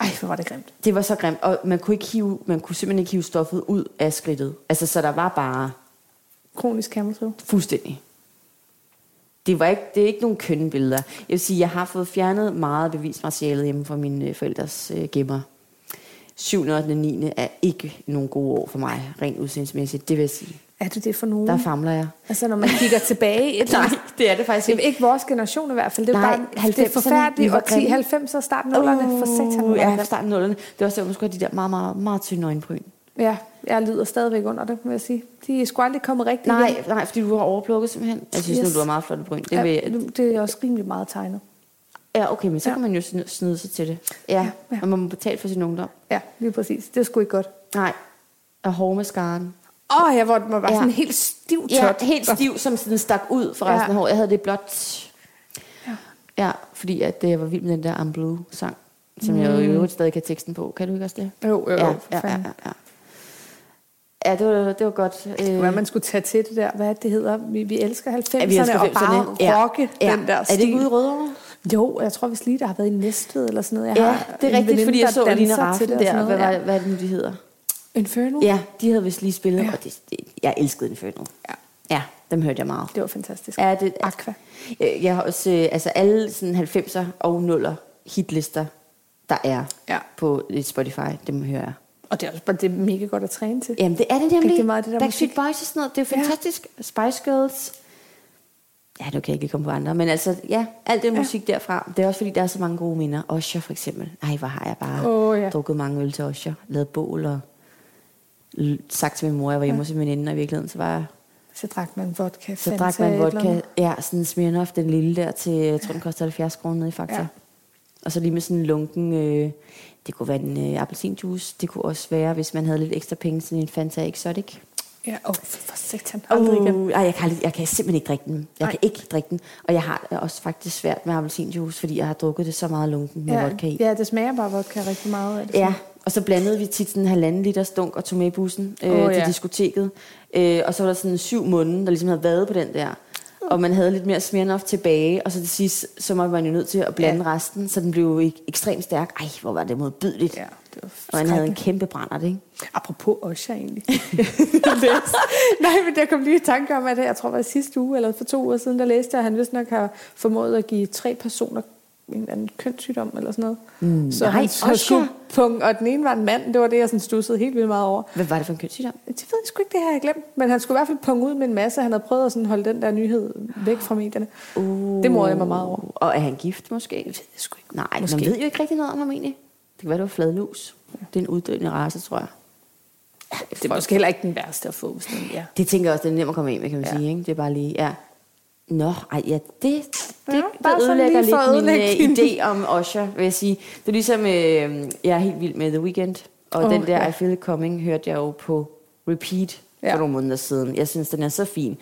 Ej, hvor var det grimt. det var så grimt. Og man kunne, ikke hive, man kunne simpelthen ikke hive stoffet ud af skridtet. Altså, så der var bare Kronisk kammertøv. fuldstændig. Det, var ikke, det er ikke nogen kønne billeder. Jeg vil sige, jeg har fået fjernet meget bevismaterialet hjemme fra mine øh, forældres øh, gemmer. 7. og 8. og 9. er ikke nogen gode år for mig, rent udseendsmæssigt. Det vil jeg sige. Er det det for nogen? Der famler jeg. Altså, når man kigger tilbage... Et Nej, det er det faktisk ikke. ikke vores generation i hvert fald. Det er Nej, bare det er 90'erne, forfærdeligt. var Og 10, grimme. 90 og starten af 0'erne for satan. Uh, Ja, af 0'erne. Det er også der, man skulle have de der meget, meget, meget tynde øjenbryn. Ja, jeg lider stadigvæk under det, vil jeg sige. De er sgu aldrig kommet rigtigt Nej, igen. nej, fordi du har overplukket simpelthen. Jeg synes Yes. nu, du har meget flotte bryn. Det vil Ja, nu- det er også rimelig meget tegnet. ja, okay, men så Ja. kan man jo sn- snyde sig til det. Ja, Ja, ja. ja. og man må betale for sin ungdom. Ja, lige præcis. Det er sgu ikke godt. Nej, og hårde med skaren. Åh, oh, jeg var, var Ja. sådan helt stiv Ja, tot. helt stiv, som sådan stak ud for resten Ja. af håret. Jeg havde det blot... Ja. Ja, fordi at øh, jeg var vild med den der I'm Blue sang, som mm. jeg jo i øvrigt stadig kan teksten på. Kan du ikke også det? Jo, jo, jo. ja, for ja, ja, ja, ja. Ja, det var, det var godt. Øh, Hvad man skulle tage til det der, hvad det hedder. Vi, vi elsker 90'erne, Ja, vi elsker og bare 90'erne. Ja. rocke ja. den der Er det stil. ikke ude i Rødovre? Jo, jeg tror vist lige, der har været i Næstved eller sådan noget. Jeg Ja, har det er rigtigt, veninde, fordi jeg så danser Raffen der. Hvad, noget, var, hvad er det nu, de hedder? Inferno? Ja, de havde vist lige spillet, Ja. ja. og det, det, jeg elskede Inferno. Ja. Ja, dem hørte jeg meget. Det var fantastisk. Ja, det, Aqua. Jeg, jeg har også, øh, altså alle sådan 90'er og 0'er hitlister, der er Ja. på øh, Spotify, dem hører jeg. Og det er også bare det er mega godt at træne til. Jamen, det er det nemlig. Rigtig meget af det der Backstreet musik. Boys og sådan noget, det er jo Ja. fantastisk. Spice Girls. Ja, nu kan jeg ikke komme på andre, men altså, ja, alt det Ja. musik derfra. Det er også fordi, der er så mange gode minder. Osher for eksempel. Ej, hvor har jeg bare Åh, ja. drukket mange øl til Osher. Lavet bål og sagt til min mor, jeg var hjemme hos en veninde, og i virkeligheden, så var jeg Så drak man vodka. Så drak man vodka, ja, sådan Smirnoff, den lille der til, jeg tror den koster 70 kroner nede i Fakta. Ja. Ja. Og så lige med sådan en lunken, øh, det kunne være en øh, appelsinjuice, det kunne også være, hvis man havde lidt ekstra penge, sådan en Fanta Exotic. Ja, åh, oh, for satan. Aldrig igen. Uh, ej, jeg, kan aldrig, jeg kan simpelthen ikke drikke den. Jeg Nej. kan ikke drikke den. Og jeg har det også faktisk svært med appelsinjuice, fordi jeg har drukket det så meget lunken med Ja, vodka i. ja, det smager bare vodka rigtig meget. Er det Ja, og så blandede vi tit sådan en halvanden liter stunk og tog med i bussen øh, oh, til ja. diskoteket. Øh, og så var der sådan syv munde, der ligesom havde været på den der. Og man havde lidt mere Smirnoff tilbage, og så til sidst, så var man jo nødt til at blande ja. resten, så den blev ek- ekstremt stærk. Ej, hvor var det modbydeligt. Ja, det var og man havde en kæmpe brænder, ikke? Apropos Osher egentlig. Nej, men jeg kom lige i tanke om, at jeg tror, det var sidste uge, eller for to uger siden, der læste jeg, at han vist nok har formået at give tre personer en anden kønssygdom eller sådan noget. Mm, så nej, han, han skulle punkt, og den ene var en mand, det var det, jeg sådan stussede helt vildt meget over. Hvad var det for en kønssygdom? Det ved jeg sgu ikke, det har jeg glemt. Men han skulle i hvert fald punge ud med en masse. Han havde prøvet at sådan holde den der nyhed væk fra medierne. Uh, Det morede jeg mig meget over. Og er han gift måske? Det ved jeg sgu ikke. Nej, Måske. man ved jo ikke rigtig noget om ham egentlig. Det kan være, det var fladlus. Det er en uddøende race, tror jeg. Det er måske heller ikke den værste at få. Sådan, ja. Det tænker jeg også, det er nemt at komme af med, kan man ja. sige. Ikke? Det er bare lige, ja. Nå, ej, ja, det, det, Ja, det ødelægger lidt min din- idé om Usher, vil jeg sige. Det er ligesom, øh, jeg er helt vild med The Weeknd, og oh, den der ja. I Feel It Coming hørte jeg jo på repeat Ja. for nogle måneder siden. Jeg synes, den er så fin.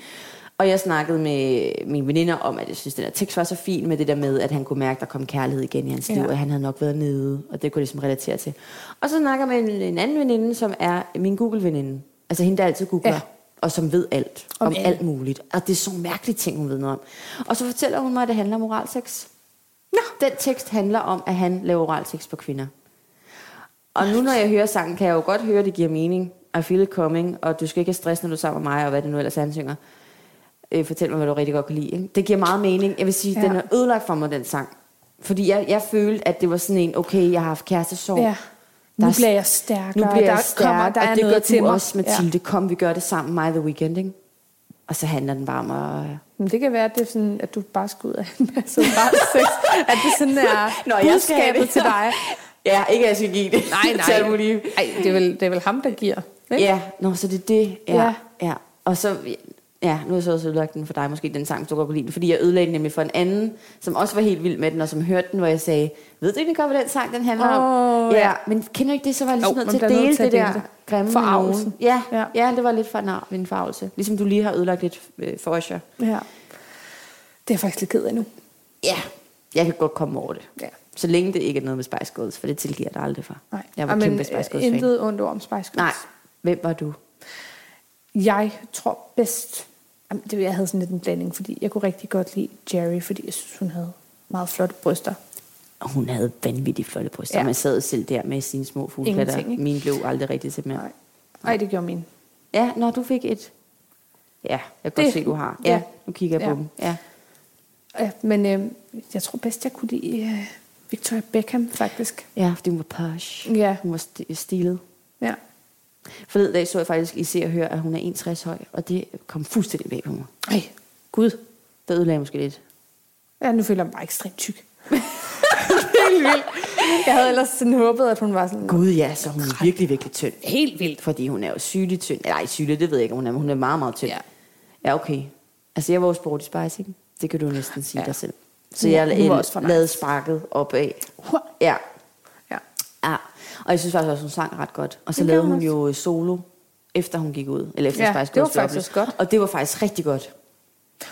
Og jeg snakkede med mine veninder om, at jeg synes, den her tekst var så fin med det der med, at han kunne mærke, at der kom kærlighed igen i hans liv, Ja. og han havde nok været nede, og det kunne jeg ligesom relatere til. Og så snakker jeg med en, en anden veninde, som er min Google-veninde. Altså hende, der altid googler. Ja. Og som ved alt Om om, alt. alt muligt. Og det er sådan nogle mærkelige ting, hun ved noget om. Og så fortæller hun mig, at det handler om oralsex. Nå. Den tekst handler om, at han laver oralsex på kvinder. Og nu når jeg hører sangen, kan jeg jo godt høre, at det giver mening. I feel it coming, og du skal ikke have stress, når du er sammen med mig, og hvad det nu ellers er, han synger. Øh, fortæl mig, hvad du rigtig godt kan lide. Ikke? Det giver meget mening. Jeg vil sige, ja. den er ødelagt for mig, den sang. Fordi jeg, jeg følte, at det var sådan en, okay, jeg har haft kærestesorg. Ja. Nu Der er- bliver jeg stærkere. Nu bliver der jeg stærk, kommer, der er og det noget gør til du mig. også, Mathilde. Ja. Kom, vi gør det sammen, mig The Weekend, ikke? Og så handler den bare om at... Men det kan være, at, det er sådan, at du bare skal ud af en masse sex. at det sådan er Nå, jeg budskabet til dig. Ja, ikke at jeg skal give det Nej, nej. mulige. Ej, det er, vel, det er vel ham, der giver. Ikke? Ja, nå, så det er det. Ja. ja. ja. Og så, ja, nu har jeg så også ødelagt den for dig, måske den sang, hvis du godt kunne lide den, fordi jeg ødelagde den nemlig for en anden, som også var helt vild med den, og som hørte den, hvor jeg sagde, ved du egentlig godt, hvad den sang, den handler om? Åh, ja. men kender du ikke det, så var jeg ligesom nødt man til at dele nødt til det der grimme nogen. Ja, Ja. ja. ja, det var lidt for en, en farvelse. Ligesom du lige har ødelagt lidt øh, for os, ja. ja. Det er jeg faktisk lidt ked af nu. Ja, jeg kan godt komme over det. Ja. Så længe det ikke er noget med Spice Girls, for det tilgiver jeg dig aldrig for. Nej. Jeg var Ej, kæmpe Spice øh, Girls fan. Intet ondt ord om Spice Girls. Nej, hvem var du? Jeg tror bedst... Jamen, det, jeg havde sådan lidt en blanding, fordi jeg kunne rigtig godt lide Jerry, fordi jeg synes, hun havde meget flotte bryster. Og hun havde vanvittigt flotte bryster. Ja. Man sad selv der med sine små ikke? Min blev aldrig rigtig til mere. Nej. Nej, det gjorde min. Ja, når du fik et... Ja, jeg kan Det- godt se, du har. Ja, ja. nu kigger jeg på Ja. dem. Ja. Ja, men øh, jeg tror bedst, jeg kunne lide øh, Victoria Beckham, faktisk. ja, fordi hun var posh. Ja. Hun var sti- stilet. Ja. Forleden dag så jeg faktisk i Se og Hør, at hun er 61 høj, og det kom fuldstændig bag på mig. Ej, gud. Det ødelagde måske lidt. Ja, nu føler jeg mig bare ekstremt tyk. Helt vildt. Jeg havde ellers sådan håbet, at hun var sådan Gud ja, så hun er virkelig, virkelig tynd. helt vildt. Fordi hun er jo sygeligt tynd. Nej, sygeligt, det ved jeg ikke, hun er, men hun er meget, meget tynd. Ja. Ja, okay. Altså, jeg var jo sporty spice, ikke? Det kan du næsten sige Ja. dig selv. Så jeg nice. lavede sparket opad. Hua. Ja. Ja. ja. Og jeg synes faktisk også, hun sang ret godt. Og så Det lavede hun hun jo solo, efter hun gik ud. Eller efter Ja, Spice det var Girls faktisk godt. Og det var faktisk rigtig godt.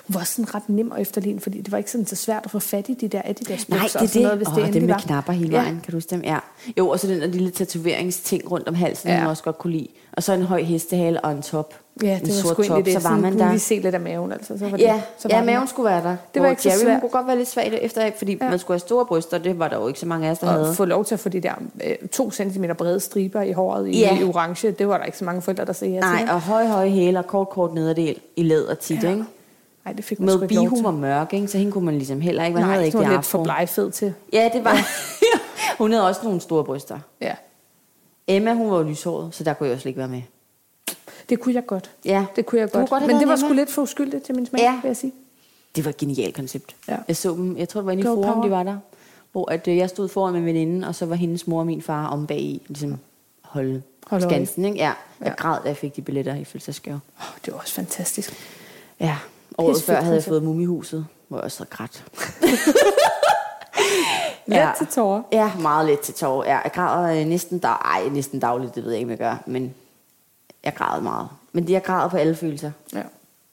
Hun var sådan ret nem at efterligne, fordi det var ikke sådan så svært at få fat i de der Adidas Nej, bukser det er det. noget, hvis Åh, det endelig med var. knapper hele Ja. vejen, kan du huske dem? Ja. Jo, og så den der lille tatoveringsting rundt om halsen, ja. Ja. hun også godt kunne lide. Og så en høj hestehale og en top. Ja, en det var sort sgu top, det. så var man kunne der. lige se lidt af maven, altså. Så var Ja, det, så ja var den maven der. skulle være der. Det var ikke så Jerry, svært. kunne godt være lidt svagt efter, fordi ja. Ja. man skulle have store bryster, det var der jo ikke så mange af os, der havde. Og få lov til at få de der øh, to centimeter brede striber i håret i, Ja. i orange, det var der ikke så mange forældre, der sagde ja Nej, og høje, høje hæle og kort, kort nederdel i læder tit, ja. Ja. ikke? Nej, det fik man Med ikke lov til. bihumor mørk, ikke? Så hende kunne man ligesom heller ikke. Man Nej, havde det ikke var det lidt afro. for blegfed til. Ja, det var. hun havde også nogle store bryster. Ja, Emma, hun var jo lyshåret, så der kunne jeg også ikke være med. det kunne jeg godt. Ja, Det kunne jeg godt. godt Men det var sgu lidt for uskyldigt til min smag, Ja. vil jeg sige. Det var et genialt koncept. Ja. Jeg så dem, jeg tror det var inde i forum, de var der. Hvor at, øh, jeg stod foran med veninde, og så var hendes mor og min far om bag i, ligesom holde øje. skansen, ikke? Ja, jeg Ja. græd, da jeg fik de billetter i fødselsdagsgave. Oh, det var også fantastisk. Ja, året før havde jeg fået Mumihuset, hvor jeg også havde grædt. Let Ja. til tårer. Ja, meget let til tårer. Ja, jeg græder øh, næsten, dag, ej, næsten dagligt, det ved jeg ikke, hvad jeg gør, men jeg græder meget. Men det, jeg græder på alle følelser. Ja.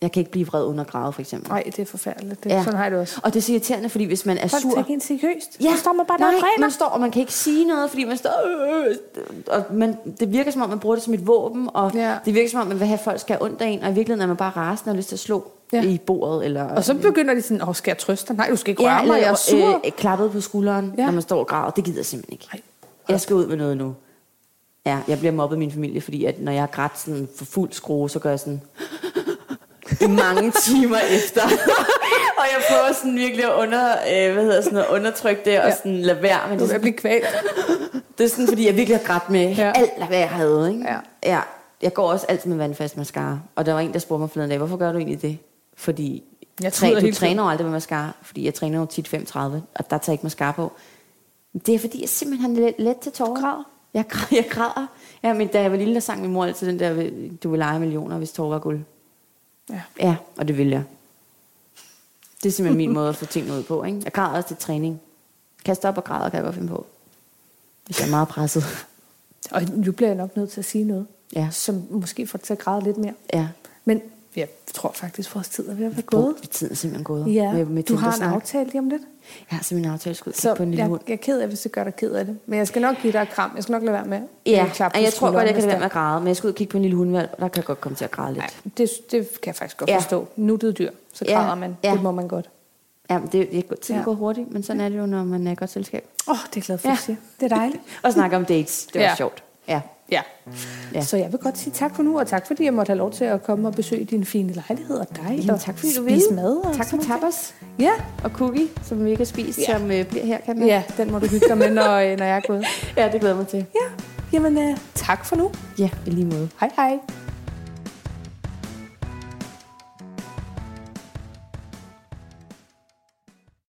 Jeg kan ikke blive vred under græde, for eksempel. Nej, det er forfærdeligt. Det, ja. Sådan har jeg det også. Og det er så irriterende, fordi hvis man er Folk sur... tager ikke seriøst. Ja. Så står man bare der nej, og græner. man står, og man kan ikke sige noget, fordi man står... Øh, og man, det virker som om, man bruger det som et våben, og Ja. det virker som om, man vil have, at folk skal have ondt af en, og i virkeligheden er man bare rasende og lyst til at slå Ja. i bordet. Eller, Og så begynder de sådan, åh, skal jeg trøste dig? Nej, du skal ikke røre mig, jeg er sur. Øh, øh, klappet på skulderen, ja. Ja. når man står og græder. Det gider jeg simpelthen ikke. Nej. Jeg skal ud med noget nu. Ja, jeg bliver mobbet i min familie, fordi at når jeg har grædt sådan for fuld skrue, så gør jeg sådan i mange timer efter. og jeg prøver sådan virkelig at under, øh, hvad hedder sådan noget, undertrykke det, og Ja. sådan lade være. Men Du det, er blive kvalt. det er sådan, fordi jeg virkelig har grædt med ja. Ja. alt, hvad jeg havde. Ikke? Ja. ja. Jeg går også altid med vandfast mascara. Og der var en, der spurgte mig forleden dag, hvorfor gør du egentlig det? Fordi Jeg træ, du træner jo aldrig med mascara, fordi jeg træner jo tit 35, og der tager jeg ikke mascara på. Det er fordi, jeg simpelthen er let, let til tårer. Græder? Jeg, jeg græder. Ja, men da jeg var lille, der sang min mor altid den der, du vil lege millioner, hvis tårer var guld. Ja. Ja, og det vil jeg. Det er simpelthen min måde at få tingene ud på. Ikke? Jeg græder også til træning. Kaste op og græder, kan jeg godt finde på. Hvis jeg er meget presset. Og nu bliver jeg nok nødt til at sige noget, Ja. som måske får dig til at græde lidt mere. Ja. Men jeg tror faktisk, vores tid er ved at være gået. Tiden er simpelthen gået. Ja, med, med du har en aftale lige om lidt. Jeg har simpelthen en aftale, skulle Så på en lille jeg, hund. jeg er ked af, hvis det gør dig ked af det. Men jeg skal nok give dig et kram. Jeg skal nok lade være med. Ja, at klappe og på jeg tror godt, jeg kan lade være med at græde, men jeg skal ud og kigge på en lille hundvalg, og der kan jeg godt komme til at græde lidt. Nej, det, det kan jeg faktisk godt Ja. forstå. Nuttet dyr, så Ja, græder man. ja. Det må man godt. Ja, men det, det, tiden Ja. går hurtigt, men sådan er det jo, når man er i godt selskab. Åh, oh, det er jeg glad for, Ja. at du siger. Det er dejligt. Og snakke om dates, det var Ja. sjovt. Ja. Ja. Ja. Så jeg vil godt sige tak for nu, og tak fordi jeg måtte have lov til at komme og besøge din fine lejlighed og dig. Jamen, og tak fordi du spise ville. mad. Og Tak for tapas Ja. og cookie, som vi ikke har spist, Ja. som øh, bliver her, kan man? ja, den må du hygge dig med, når, øh, når jeg er gået. ja, det glæder mig til. Ja, jamen øh, tak for nu. Ja, i lige måde. Hej hej.